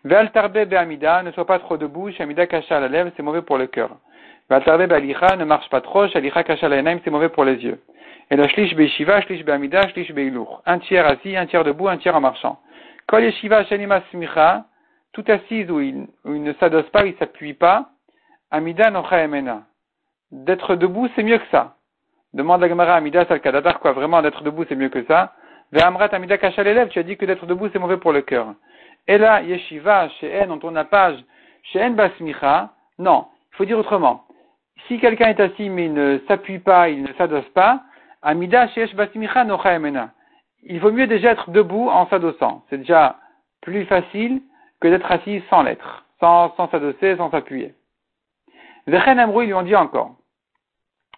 Speaker 1: Ve'al tarbe be'amida, ne sois pas trop debout, shamida kasha la lèvre, c'est mauvais pour le cœur. Ve'al tarbe be'alicha, ne marche pas trop, shalicha kasha la c'est mauvais pour les yeux. Et la shlish be'shiva, shlish be'amida, shlish be'ilour. Un tiers assis, un tiers debout, un tiers en marchant. Kol yeshiva shanima smicha, tout assise où il, où il ne s'adosse pas, il s'appuie pas, amida nocha emena. D'être debout, c'est mieux que ça. Demande la Gemara Amida Salkadatar, quoi, vraiment d'être debout, c'est mieux que ça. Ve'amrat amida kachal tu as dit que d'être debout c'est mauvais pour le cœur. Et là, yeshiva, chez N, on tourne la page, chez N basmicha, non, il faut dire autrement. Si quelqu'un est assis mais il ne s'appuie pas, il ne s'adosse pas, amida sheesh basmicha nocha emena. Il vaut mieux déjà être debout en s'adossant. C'est déjà plus facile que d'être assis sans l'être, sans, s'adosser, sans s'appuyer. Vechen Amrou, ils lui ont dit encore.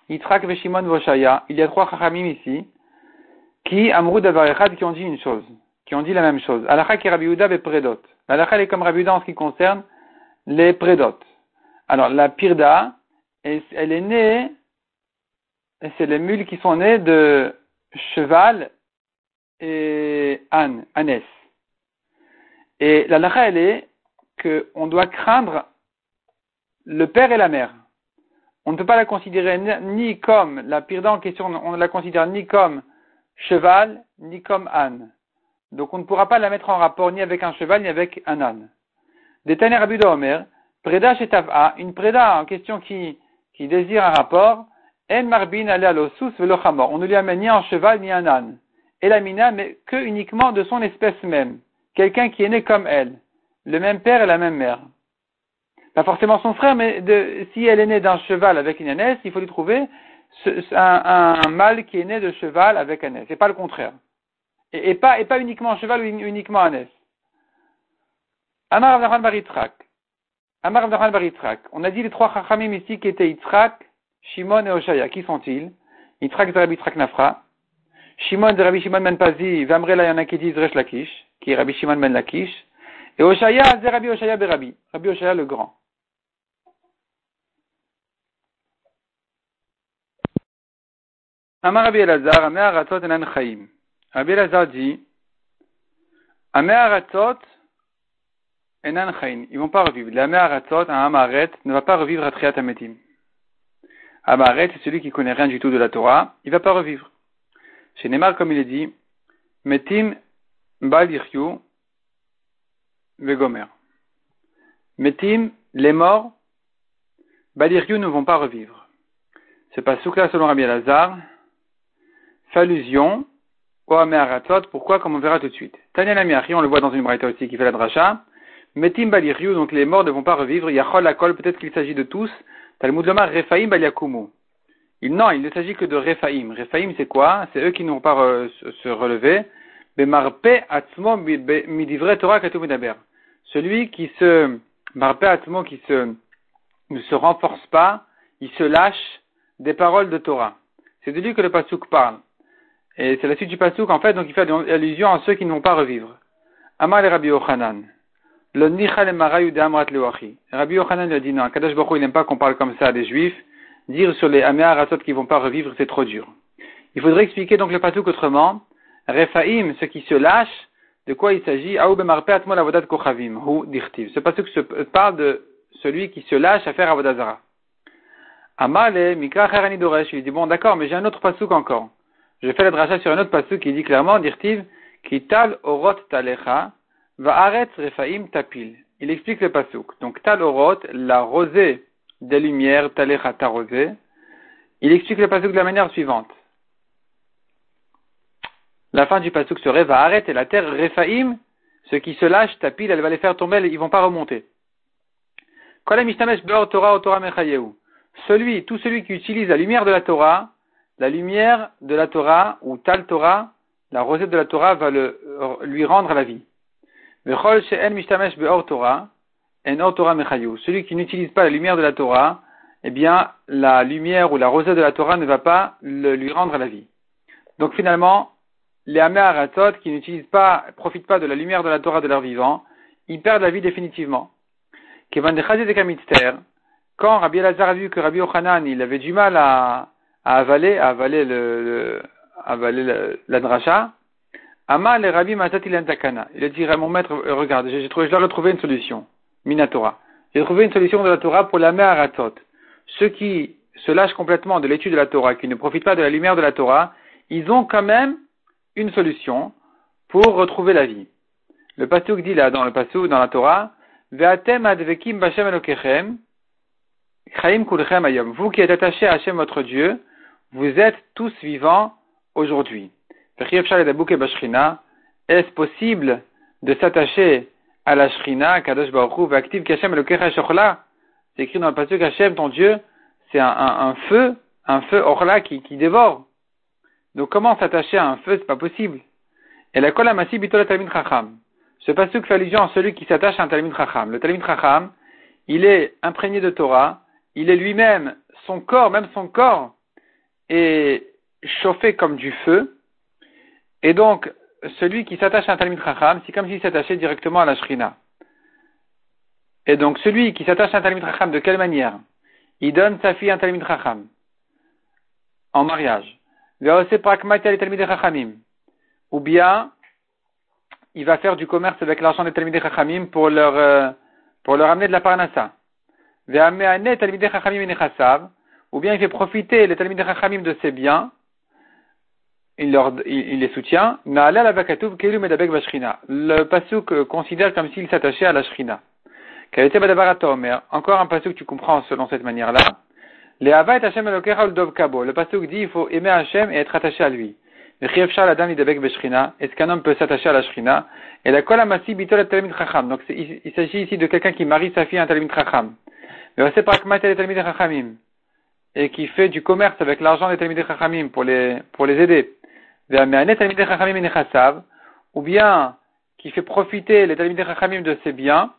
Speaker 1: Yitrak Veshimon Voshaya, il y a trois chachamim ici, qui, Amrou Davarechad, qui ont dit une chose, qui ont dit la même chose. Alakha qui Rabbi Uda Prédot. Alakha est comme Rabbi Uda en ce qui concerne les Prédot. Alors, la Pirda, elle est née, c'est les mules qui sont nées de cheval et âne, ânesse. Et la lacha, elle est qu'on doit craindre le père et la mère. On ne peut pas la considérer ni comme, la pirda en question, on ne la considère ni comme cheval ni comme âne. Donc on ne pourra pas la mettre en rapport ni avec un cheval ni avec un âne. Détané Rabbi Omer, Preda chez une Preda en question qui, qui désire un rapport, En Marbin l'osus On ne lui amène ni un cheval ni un âne. Et la mina, mais que uniquement de son espèce même. Quelqu'un qui est né comme elle. Le même père et la même mère. Pas forcément son frère, mais de, si elle est née d'un cheval avec une ânesse, il faut lui trouver un, un, mâle qui est né de cheval avec un c'est pas le contraire. Et, pas, et pas uniquement cheval ou uniquement un Amar Avnachan Baritrak. Amar Avnachan Baritrak. On a dit les trois chachamim ici qui étaient Yitzhak, Shimon et Oshaya. Qui sont-ils? Yitzhak de Rabbi Nafra. Shimon de Rabbi Shimon Ben Pazi, Vamrela, il y qui Lakish, qui est Rabbi Shimon Ben Lakish. Et Oshaya, de Rabbi Oshaya Berabi. Rabbi Oshaya le grand. Amar Rabbi Elazar, Amar Aratot enan chaim. Rabbi Elazar dit, Amar Aratot enan chaim. Ils vont pas revivre. L'Amar Aratot, un Amaret, ne va pas revivre à Triat Ametim. Amaret, c'est celui qui connaît rien du tout de la Torah, il va pas revivre. Chez Neymar, comme il est dit, Metim Bal Vegomer. Metim, les morts, Baliryu ne vont pas revivre. C'est pas là selon Rabbi au Améaratot. Pourquoi Comme on verra tout de suite. Tanya Namiachi, on le voit dans une braïta aussi qui fait la dracha. Metim Baliriu, donc les morts ne vont pas revivre. Yachol Akol, peut-être qu'il s'agit de tous. Talmud Lomar Refaim Baliakumu. Non, il ne s'agit que de Refaim. Refaim, c'est quoi? C'est eux qui n'ont pas se relever. Bemarpe Atzmo Midivre Torah Katumidaber. Celui qui se, Marpe Atzmo, qui se, ne se renforce pas, il se lâche des paroles de Torah. C'est de lui que le Pasuk parle. Et c'est la suite du pasouk, en fait, donc il fait allusion à ceux qui ne vont pas revivre. Amar le Rabbi Yochanan. Le Nichal Marayu de Amrat Lewachi. Rabbi Yochanan lui a dit non, Kadosh Baruch il n'aime pas qu'on parle comme ça à des juifs. Dire sur les Améaratot qui ne vont pas revivre, c'est trop dur. Il faudrait expliquer donc le pasouk autrement. Refaim, ceux qui se lâchent, de quoi il s'agit? Ce pasouk parle de celui qui se lâche à faire Avodazara. Amale, Mikra il dit bon d'accord, mais j'ai un autre pasouk encore. Je fais la dracha sur un autre passage qui dit clairement, dirtiv, qui tal orot talecha, va aretz refaim tapil. Il explique le pasuk. Donc tal orot, la rosée des lumières, talecha ta rosée. Il explique le pasuk de la manière suivante. La fin du pasuk serait va arrêter la terre refaim Ceux qui se lâchent, ta pile, elle va les faire tomber, ils vont pas remonter. Celui, tout celui qui utilise la lumière de la Torah, la lumière de la Torah, ou Tal Torah, la rosette de la Torah va le, lui rendre la vie. Celui qui n'utilise pas la lumière de la Torah, eh bien, la lumière ou la rosette de la Torah ne va pas lui rendre la vie. Donc finalement, les Améaratot qui n'utilisent pas, profitent pas de la lumière de la Torah de leur vivant, ils perdent la vie définitivement. Quand Rabbi Elazar a vu que Rabbi Ochanan, il avait du mal à, avaler, avaler le, la dracha, Matat Takana. Il a dit à mon maître, euh, regarde, j'ai trouvé, je dois retrouver une solution. Minatora. J'ai trouvé une solution de la Torah pour la. Ceux qui se lâchent complètement de l'étude de la Torah, qui ne profitent pas de la lumière de la Torah, ils ont quand même une solution pour retrouver la vie. Le pasuk dit là, dans le pasuk, dans la Torah, Ve'atem advekim elokechem, chaim kulchem. Vous qui êtes attachés à Hachem votre Dieu, vous êtes tous vivants aujourd'hui. Est-ce possible de s'attacher à la Shrina, Kadosh Baruch Hu, Kashem C'est écrit dans le passage Hashem, ton Dieu, c'est un, un, feu, un feu Orla qui, qui dévore. Donc comment s'attacher à un feu, c'est pas possible. Et la Kol Amasi Bitola Talmid Chacham. Ce passage fait allusion à celui qui s'attache à un Talmid Chacham. Le Talmid Chacham, il est imprégné de Torah, il est lui-même, son corps, même son corps, est chauffé comme du feu, et donc, celui qui s'attache à un Talmud Chacham, c'est comme s'il s'attachait directement à la Shrina. Et donc, celui qui s'attache à un Talmud Chacham, de quelle manière? Il donne sa fille à un Talmud Chacham, en mariage. Ou bien, il va faire du commerce avec l'argent des Talmud Chachamim pour leur, euh, pour leur amener de la parnassa. Ou bien il fait profiter les Talmud Chachamim de ses biens il, leur, il, les soutient. Le pasuk considère comme s'il s'attachait à la shrina. Encore un pasuk que tu comprends selon cette manière-là. Le pasuk dit il faut aimer Hachem et être attaché à lui. Est-ce qu'un homme peut s'attacher à la shrina Et la. Donc il, s'agit ici de quelqu'un qui marie sa fille à un talmid chacham. Et qui fait du commerce avec l'argent des talmid chachamim pour les, pour les aider ou bien qui fait profiter les Talmidei Chachamim de ses biens,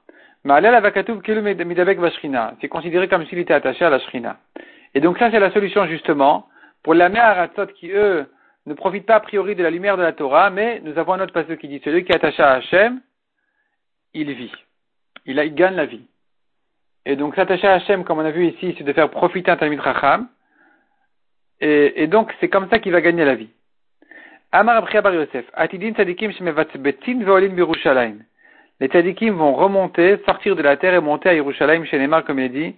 Speaker 1: c'est considéré comme s'il était attaché à la Shrina. Et donc ça, c'est la solution justement pour la Meharatzot qui, eux, ne profitent pas a priori de la lumière de la Torah, mais nous avons un autre passage qui dit, celui qui est attaché à Hachem, il vit. Il, a, il gagne la vie. Et donc s'attacher à Hachem, comme on a vu ici, c'est de faire profiter un Talmid Chacham. Et, donc c'est comme ça qu'il va gagner la vie. Amar Bar Yosef, Atidin Tzadikim Shmevatzbetin Veolim Birushalayim. Les Tzadikim vont remonter, sortir de la terre et monter à Yerushalayim, chez Neymar, comme il dit,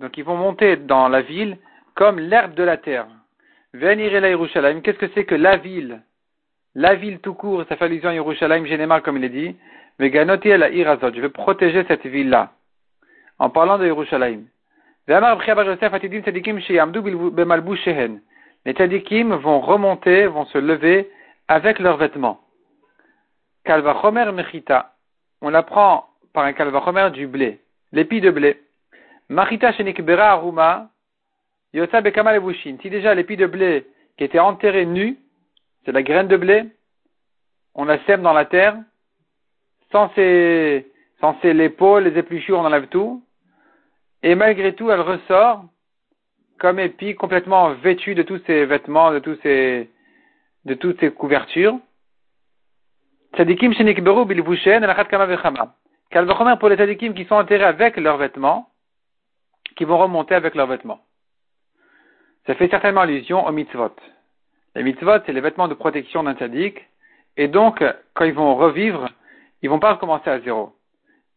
Speaker 1: Donc ils vont monter dans la ville comme l'herbe de la terre. Venir la Yerushalayim, qu'est-ce que c'est que la ville? La ville tout court, ça fait allusion à Yerushalayim, Neymar, comme il est dit, je vais protéger cette ville-là. En parlant de Yerushalayim. Les tzadikim vont remonter, vont se lever avec leurs vêtements. Kalvachomer mechita. On l'apprend par un kalvachomer du blé, l'épi de blé. Machita shenikbera aruma. Si déjà l'épi de blé qui était enterré nu, c'est la graine de blé, on la sème dans la terre, sans ses, sans l'épaule, les épluchures, on enlève tout, et malgré tout, elle ressort comme épi complètement vêtue de tous ses vêtements, de tous ses, de toutes ses couvertures. Tzadikim shenikberu bilvushen elachat kama vechama. Kalvachomer pour les tzadikim qui sont enterrés avec leurs vêtements, qui vont remonter avec leurs vêtements. Ça fait certainement allusion aux mitzvot. Les mitzvot, c'est les vêtements de protection d'un tzadik, et donc, quand ils vont revivre, ils vont pas recommencer à zéro.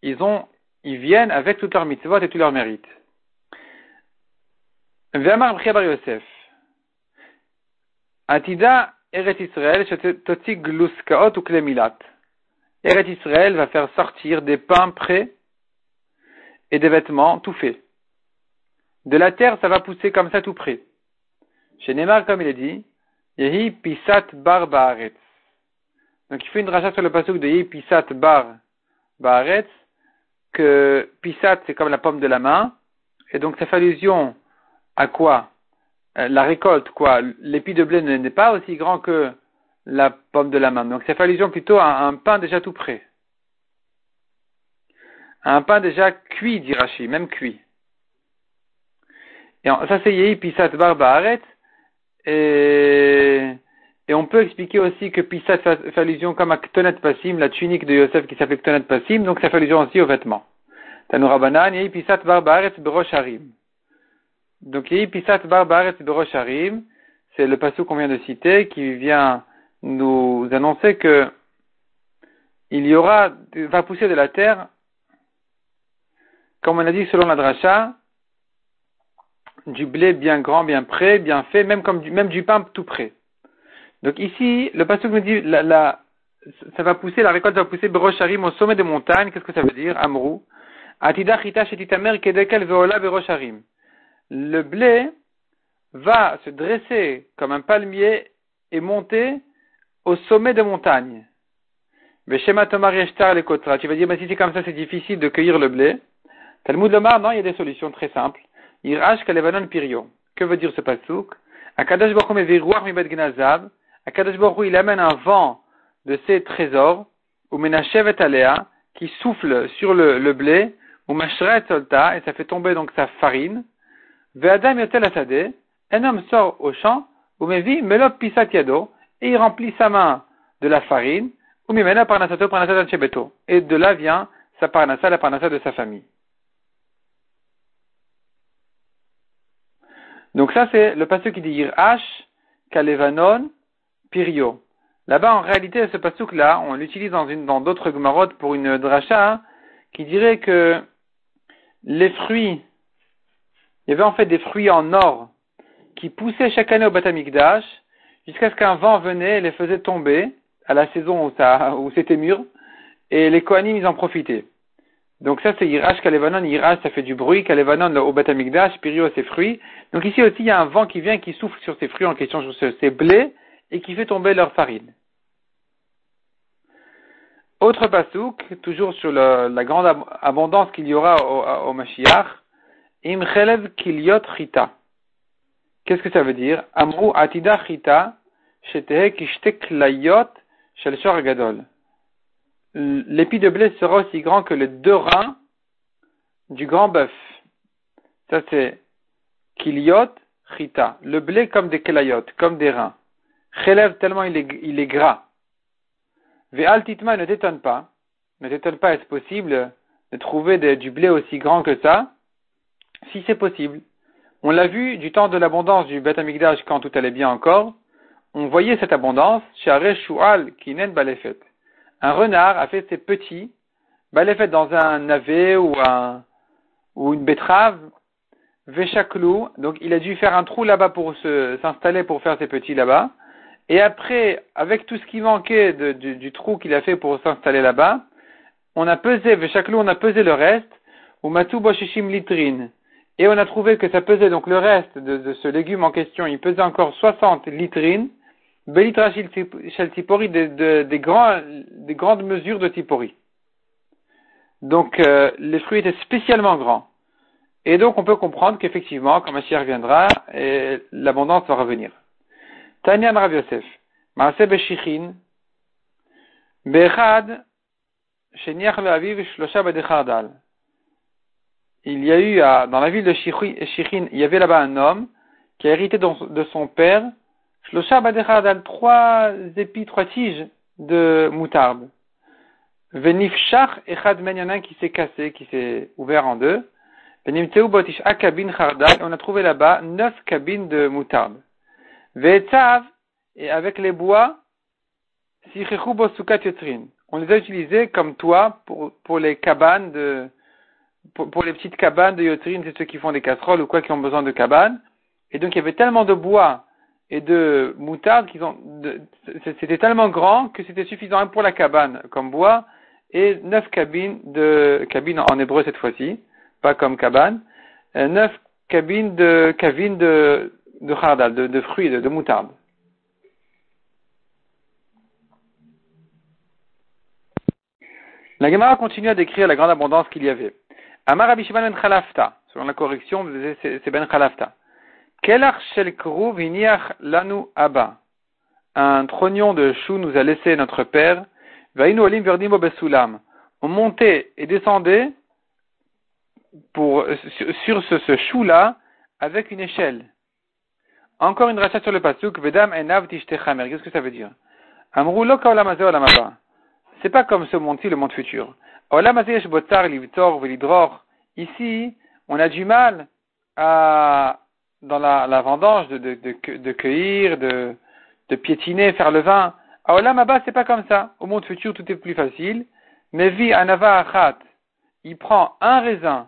Speaker 1: Ils ont ils viennent avec tout leur mitzvot et tout leur mérite. Ve'amar Bar Yosef. Atida Eret Israël, totzi gluskaot ou klemilat. Eret Israël va faire sortir des pains prêts et des vêtements tout faits. De la terre, ça va pousser comme ça tout près. Chez Neymar, comme il est dit, Yehi pisat bar baaretz. Donc il fait une rachat sur le pasuk de Pisat bar Baaretz, que Pisat c'est comme la pomme de la main, et donc ça fait allusion à quoi? Euh, La récolte, quoi? L'épi de blé n'est pas aussi grand que la pomme de la main. Donc ça fait allusion plutôt à un pain déjà tout prêt. Un pain déjà cuit, dit Rashi, même cuit. Et ça c'est Yehi Pisat Bar Baaretz, et et on peut expliquer aussi que Pissat fait, allusion comme à Ktonet Passim, la tunique de Yosef qui s'appelle Ktonet Passim, donc ça fait allusion aussi aux vêtements. Tanoura Banan, Yei Pissat Bar Berosh Harim. Donc Yei Pissat Bar Berosh Harim, c'est le passage qu'on vient de citer qui vient nous annoncer que il y aura, va pousser de la terre, comme on a dit selon la dracha, du blé bien grand, bien prêt, bien fait, même comme du, même du pain tout prêt. Donc ici, le pasteur nous dit, la, la, ça va pousser, la récolte va pousser Berosharim au sommet des montagnes. Qu'est-ce que ça veut dire Amrou. Atida kedekel veola Berosharim. Le blé va se dresser comme un palmier et monter au sommet des montagnes. Shema Tomar Yeshtar le Kotra. Tu vas dire, mais si c'est comme ça, c'est difficile de cueillir le blé. Talmud Lomar, non, il y a des solutions très simples. Irash Kalevanon Pirio. Que veut dire ce pasouk Akadash Baruch mi bet Gnazav. Akadosh Baruch il amène un vent de ses trésors, ou Menashevet Alea, qui souffle sur le, le blé, ou Mashret Solta, et ça fait tomber donc sa farine. Ve'adam Yotel Asade, un homme sort au champ, ou Mevi Melop Pisat Yado, et il remplit sa main de la farine, ou Mimena Parnasato Parnasat Chebeto. Et de là vient sa Parnasa, la Parnasa de sa famille. Donc ça c'est le passage qui dit Yirash, Kalevanon, Pirio. Là-bas, en réalité, ce pasouk-là, on l'utilise dans d'autres gmarotes pour une dracha qui dirait que les fruits, il y avait en fait des fruits en or qui poussaient chaque année au Batamikdash jusqu'à ce qu'un vent venait et les faisait tomber à la saison où c'était mûr et les Kohanim, ils en profitaient. Donc ça, c'est Irash Kalevanon. Irash, ça fait du bruit. Kalevanon, au Batamikdash. Pirio, ses fruits. Donc ici aussi, il y a un vent qui vient qui souffle sur ces fruits en question, sur ces blés et qui fait tomber leur farine. Autre pasouk, toujours sur la grande abondance qu'il y aura au, au Mashiach, im chelev kiliot chita. Qu'est-ce que ça veut dire? Amru atida chita, shetehe kishtek layot gadol. L'épi de blé sera aussi grand que les deux reins du grand bœuf. Ça c'est kiliot chita. Le blé comme des kelayot, comme des reins. Chélève tellement il est, il est gras. Ve'al titma ne t'étonne pas. Ne t'étonne pas, est-ce possible de trouver du blé aussi grand que ça? Si c'est possible. On l'a vu du temps de l'abondance du Beth Amikdash quand tout allait bien encore. On voyait cette abondance chez Shual Kinen Balefet. Un renard a fait ses petits Balefet dans un navet ou, un, ou une betterave. Veshaklou, donc il a dû faire un trou là-bas pour s'installer pour faire ses petits là-bas. Et après, avec tout ce qui manquait du, trou qu'il a fait pour s'installer là-bas, on a pesé, chaque on a pesé le reste, ou matou boshishim litrine. Et on a trouvé que ça pesait donc le reste de, ce légume en question, il pesait encore 60 litrines, belitra shel tipori, des, des grandes mesures de tipori. Donc euh, les fruits étaient spécialement grands. Et donc on peut comprendre qu'effectivement, quand Mashiach reviendra, l'abondance va revenir. Tanya Rav Yosef. Maase Beshichin. Bechad. Sheniach Aviv Shlosha Badechardal. Il y a eu, dans la ville de Shichin, il y avait là-bas un homme qui a hérité de son père Shlosha Badechardal, trois épis, trois tiges de moutarde. Venifshach Echad Men, qui s'est cassé, qui s'est ouvert en deux. Venimteu Botish Akabin Chardal, on a trouvé là-bas neuf cabines de moutarde. Et avec les bois, on les a utilisés comme toit pour, pour les cabanes de, pour, les petites cabanes de yotrin, c'est ceux qui font des casseroles ou quoi qui ont besoin de cabanes. Et donc il y avait tellement de bois et de moutarde qu'ils ont, c'était tellement grand que c'était suffisant pour la cabane comme bois et neuf cabines de, cabines en hébreu cette fois-ci, pas comme cabane, euh, neuf cabines de, cabines de, de hardal, de, fruits, de, moutarde. La Gemara continue à décrire la grande abondance qu'il y avait. Amar ben Khalafta, selon la correction, c'est ben Khalafta. Kelach shel viniach lanu abba. Un trognon de chou nous a laissé notre père. Vainu olim verdimo besulam. On montait et descendait sur, ce, ce chou-là avec une échelle. Encore une rachat sur le pasuk, Vedam enav tishtechamer. Qu'est-ce que ça veut dire? Amru lo olamaba. C'est pas comme ce monde-ci, le monde futur. Olamazé botar livtor velidror. Ici, on a du mal à, dans la, vendange de, cueillir, de, de piétiner, faire le vin. À Olamaba, c'est pas comme ça. Au monde futur, tout est plus facile. Mais vi anava achat. Il prend un raisin,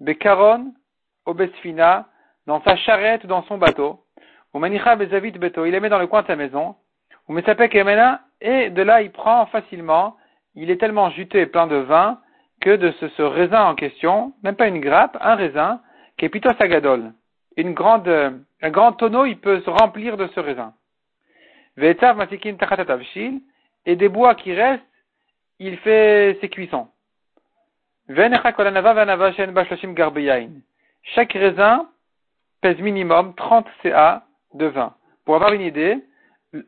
Speaker 1: bekaron, obesfina, dans sa charrette ou dans son bateau. Ou manicha bezavit beto. Il les met dans le coin de sa maison. Ou mesapek et de là, il prend facilement. Il est tellement juteux et plein de vin que de ce, raisin en question, même pas une grappe, un raisin, qui est plutôt sagadol une grande, un grand tonneau, il peut se remplir de ce raisin. Et des bois qui restent, il fait ses cuissons. Chaque raisin pèse minimum 30 CA de vin. Pour avoir une idée,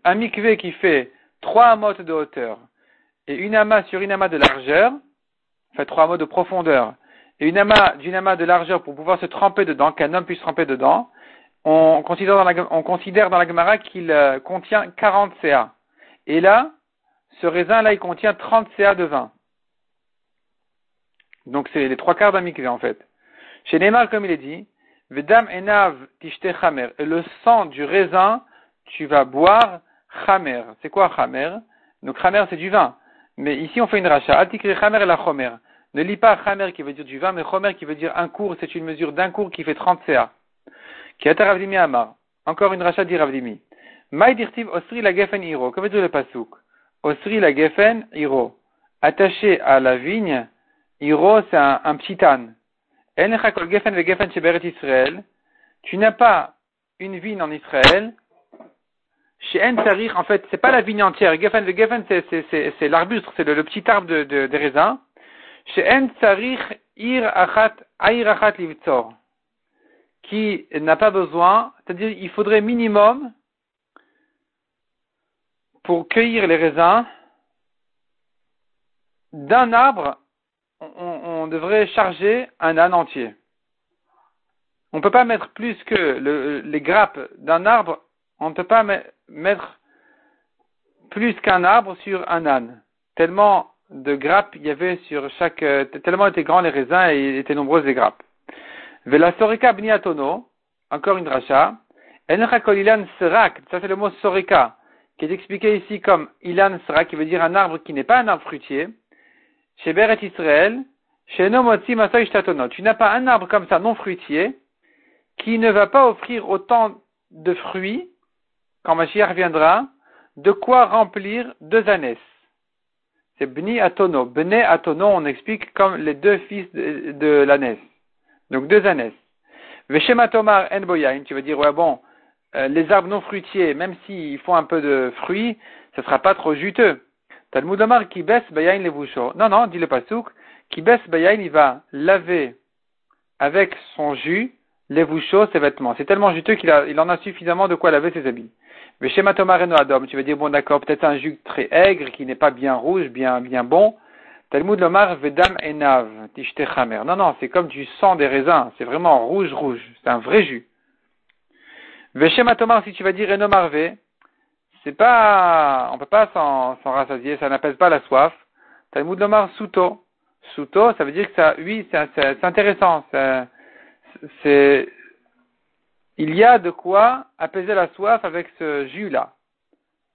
Speaker 1: un mikvé qui fait 3 amotes de hauteur et une amas sur une amas de largeur, fait 3 amotes de profondeur et une amas d'une amas de largeur pour pouvoir se tremper dedans, qu'un homme puisse tremper dedans, on considère dans la, on Gemara qu'il euh, contient 40 CA. Et là, ce raisin-là, il contient 30 CA de vin. Donc c'est les trois quarts d'un mikvé en fait. Chez Neymar, comme il est dit, Vedam enav tishte chamer. Et le sang du raisin, tu vas boire chamer. C'est quoi chamer? Donc chamer, c'est du vin. Mais ici, on fait une racha. Atikri chamer et la chomer. Ne lis pas Chamer qui veut dire du vin, mais Chomer qui veut dire un cours, c'est une mesure d'un cours qui fait 30 CA. Qui Ravdimi Amar. Encore une rachat dit Ravdimi. dirtiv osri la gefen iro. Que veut dire le pasouk? Osri la gefen iro. Attaché à la vigne, iro c'est un, petit âne. Tu n'as pas une vigne en Israël. Chez En en fait, c'est pas la vigne entière. Gefen ve gefen, c'est l'arbuste, c'est le, petit arbre de, de, des raisins qui n'a pas besoin, c'est-à-dire il faudrait minimum pour cueillir les raisins d'un arbre, devrait charger un âne entier. On ne peut pas mettre plus que les grappes d'un arbre, on ne peut pas mettre plus qu'un arbre sur un âne. Tellement de grappes il y avait sur chaque, euh, tellement étaient grands les raisins et étaient nombreuses les grappes. Vela sorika bniatono, encore une dracha. Enchakol ilan serak, ça c'est le mot sorika, qui est expliqué ici comme ilan serak, qui veut dire un arbre qui n'est pas un arbre fruitier. Chez Beret Israël, Tu n'as pas un arbre comme ça non fruitier, qui ne va pas offrir autant de fruits, quand Mashiach viendra, de quoi remplir deux années c'est Bni Atono. Bne Atono, on explique comme les deux fils de, de. Donc deux ânesses. Veshematomar en boyain, tu veux dire, ouais bon, euh, les arbres non fruitiers, même s'ils font un peu de fruits, ce sera pas trop juteux. Talmud Omar qui baisse bayain les bouchons. Non, non, dit le pasouk, qui baisse bayain, il va laver avec son jus les bouchons, ses vêtements. C'est tellement juteux qu'il il en a suffisamment de quoi laver ses habits. Mais chez Matomar Adam, tu vas dire, bon d'accord, peut-être un jus très aigre qui n'est pas bien rouge, bien, bien bon. Talmud Lomar Vedam Enav, Chamer. Non, non, c'est comme du sang des raisins, c'est vraiment rouge, rouge, c'est un vrai jus. Veshem Tomar, si tu vas dire Enomarve, c'est pas, on peut pas s'en, rassasier, ça n'apaise pas la soif. Talmud Lomar Suto. Suto, ça veut dire que ça, oui, c'est, intéressant, c'est, il y a de quoi apaiser la soif avec ce jus-là.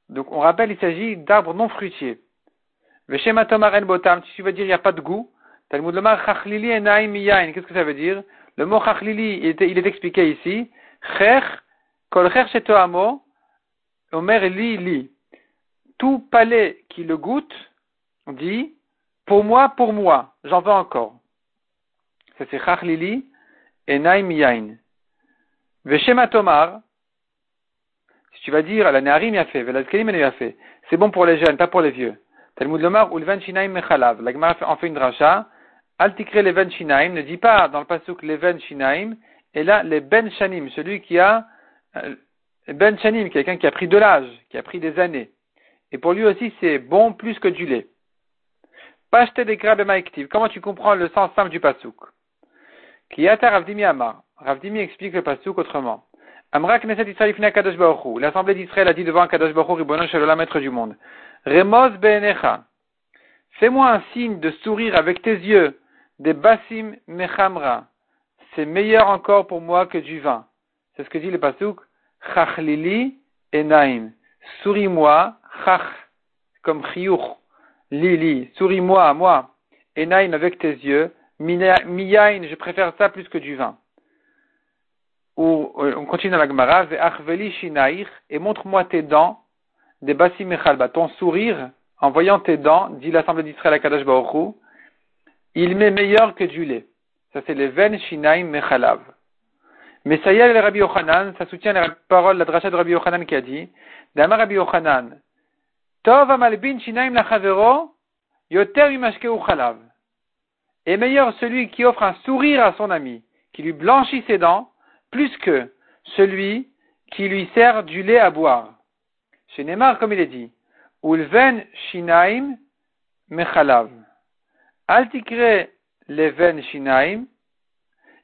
Speaker 1: Donc on rappelle, il s'agit d'arbres non fruitiers. botam, si tu veux dire il n'y a pas de goût, Qu'est-ce que ça veut dire? Le mot chachlili, il est, expliqué ici. kol omer li li. Tout palais qui le goûte dit pour moi, pour moi, j'en veux encore. Ça c'est chachlili et yain. Veshema Tomar, si tu vas dire, la Neharim fait, a fait, c'est bon pour les jeunes, pas pour les vieux. Talmud Lomar ou Shinaim Mechalav. La Gemara en fait une dracha. Altikre leven Shinaim ne dit pas dans le pasuk leven Shinaim, et là les ben Shanim, celui qui a euh, ben Shanim, quelqu'un qui a pris de l'âge, qui a pris des années. Et pour lui aussi c'est bon plus que du lait. Pas acheter des grabes Comment tu comprends le sens simple du pasuk? Kiyata Ravdimi Amar. Ravdimi explique le pasuk autrement. Amra Knesset Israël Kadosh Baruch L'assemblée d'Israël a dit devant Kadosh Baruch Ribonon Shalom, maître du monde. Remos Be'enecha. Fais-moi un signe de sourire avec tes yeux. Des basim mechamra. C'est meilleur encore pour moi que du vin. C'est ce que dit le pasuk. Chachlili enaim. Souris-moi. Chach. Comme chiyuch. Lili. Souris-moi, moi. Enaim avec tes yeux. Miyain. Je préfère ça plus que du vin ou euh, on continue dans la Gemara, et montre-moi tes dents, des basim mechalba, ton sourire, en voyant tes dents, dit l'Assemblée d'Israël à Kadosh Baruch il m'est meilleur que du lait. Ça c'est les ven shinaim mechalav. Mais ça y est, le Rabbi Yochanan, ça soutient la parole, la dracha de Rabbi Yochanan qui a dit, Dama Rabbi Yochanan, Tov amalbin shinaim lachavero, yoter u chalav. Et meilleur celui qui offre un sourire à son ami, qui lui blanchit ses dents, plus que celui qui lui sert du lait à boire. Chez Neymar, comme il est dit, Ulven shinaim mechalav. Altikre leven shinaim,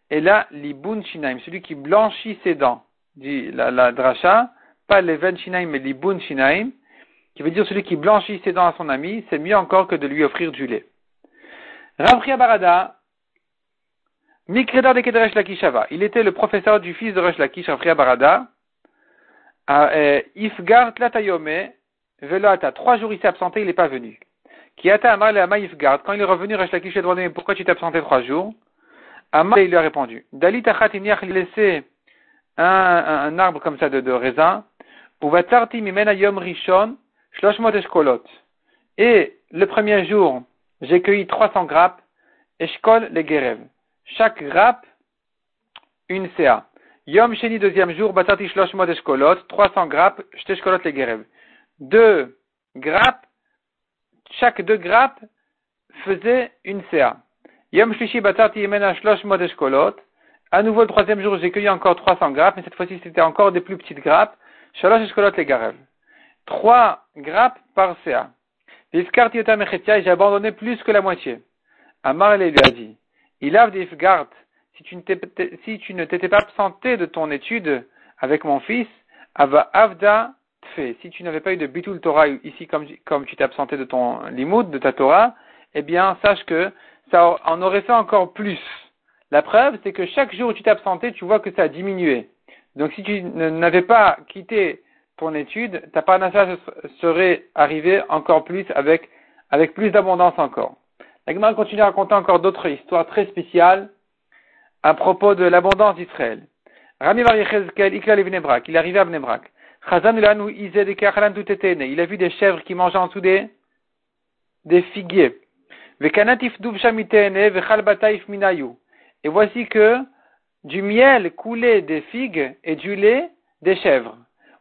Speaker 1: et là, libun shinaim, celui qui blanchit ses dents, dit la, la dracha, pas leven shinaim, mais libun shinaim, qui veut dire celui qui blanchit ses dents à son ami, c'est mieux encore que de lui offrir du lait. Rav Barada, Mikreda de Kedresh Lakishava. Il était le professeur du fils de Resh Lakish, Afria Barada. Euh, Ifgar Tlatayome, Veloata. Trois jours il s'est absenté, il n'est pas venu. Kiata Amar le Ama Ifgard. Quand il est revenu, Resh Lakish lui a demandé pourquoi tu t'es absenté trois jours? Amar, il lui a répondu. Dalit Achat Iniach laissé un, un, arbre comme ça de, de raisin. Uvatarti Mimena Yom Rishon, Shloshmot Eshkolot. Et le premier jour, j'ai cueilli 300 grappes, Eshkol le Gerev chaque grappe, une CA. Yom Sheni, deuxième jour, Batati Shlosh Mod 300 grappes, Shteshkolot le Gerev. Deux grappes, chaque deux grappes faisait une CA. Yom Shlishi Batati Yemena Shlosh Mod À nouveau, le troisième jour, j'ai cueilli encore 300 grappes, mais cette fois-ci, c'était encore des plus petites grappes. Shalosh Eshkolot le Gerev. Trois grappes par CA. Et j'ai abandonné plus que la moitié. Amar lui a dit, il a si tu ne t'étais pas absenté de ton étude avec mon fils, ava avda tfe. Si tu n'avais pas eu de bitul Torah ici comme, comme tu t'es absenté de ton limoud, de ta Torah, eh bien, sache que ça en aurait fait encore plus. La preuve, c'est que chaque jour où tu t'es absenté, tu vois que ça a diminué. Donc, si tu n'avais pas quitté ton étude, ta parnassa serait arrivée encore plus avec, avec plus d'abondance encore. La Gemara continue à raconter encore d'autres histoires très spéciales à propos de l'abondance d'Israël. Rami Bar Ikla il est arrivé à Bnebrak. Il a vu des chèvres qui mangeaient en dessous des, des figuiers. Et voici que du miel coulait des figues et du lait des chèvres.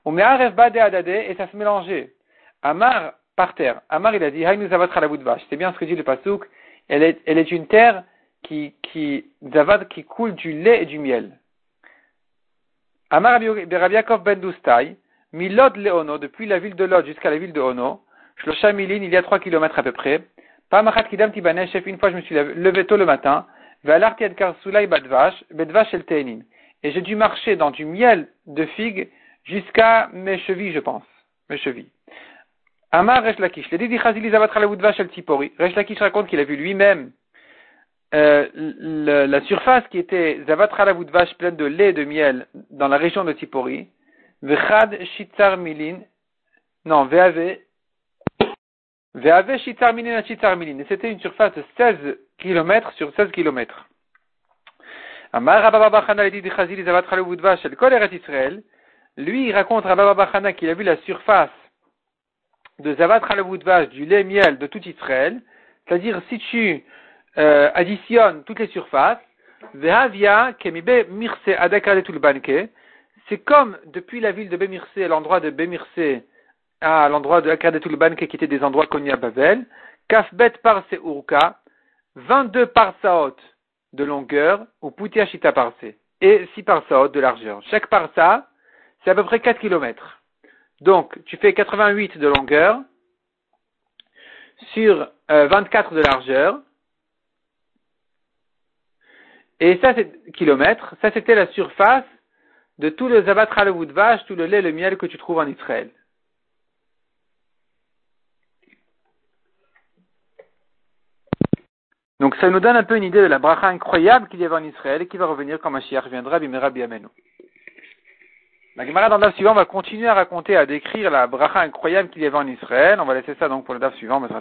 Speaker 1: Et ça se mélangeait. Amar par terre. Amar, il a dit, C'est bien ce que dit le Pasouk. Elle est, une terre qui, qui, qui coule du lait et du miel. Amar Yaakov ben Dustai, Milod Leono, depuis la ville de Lod jusqu'à la ville de Ono, Shlosha Milin, il y a trois kilomètres à peu près. Pamachat Kidam chef, une fois je me suis levé tôt le matin, Ve'alarti Ad Karsulai Badvash, Bedvash El Teinin. Et j'ai dû marcher dans du miel de figue jusqu'à mes chevilles, je pense. Mes chevilles. Amar Resh Lakish. Le Didi Chazili Zavat Shel Tzipori. Resh Lakish raconte qu'il a vu lui-même euh, la surface qui était Zavat Vache pleine de lait et de miel dans la région de Tzipori. Vechad Shitzar Milin. Non, Veave. Veave Shitzar Milin à Shitzar Milin. Et c'était une surface de 16 km sur 16 km. Amar Rabba Bachana le Didi Chazili Zavat Vache Shel Kol Israël. Lui, il raconte Rabba Bachana qu'il a vu la surface de Zavat Vache, du lait miel de tout Israël, c'est-à-dire si tu euh, additionnes toutes les surfaces, c'est comme depuis la ville de Bemirse, l'endroit de Bemirse, à l'endroit de Akradetulban qui était des endroits connus à Babel. Kafbet par Urka, 22 parsaot de longueur, ou Putiashita parse, et 6 parsaot de largeur. Chaque parsa, c'est à peu près 4 km. Donc, tu fais 88 de longueur sur 24 euh, de largeur. Et ça, c'est kilomètres. Ça, c'était la surface de tout le zabatra le de vache, tout le lait, le miel que tu trouves en Israël. Donc ça nous donne un peu une idée de la bracha incroyable qu'il y avait en Israël et qui va revenir quand Mashiach viendra, bimera biamenu. La Gemara dans le DAF suivant va continuer à raconter, à décrire la bracha incroyable qu'il y avait en Israël. On va laisser ça donc pour le DAF suivant, Mesrat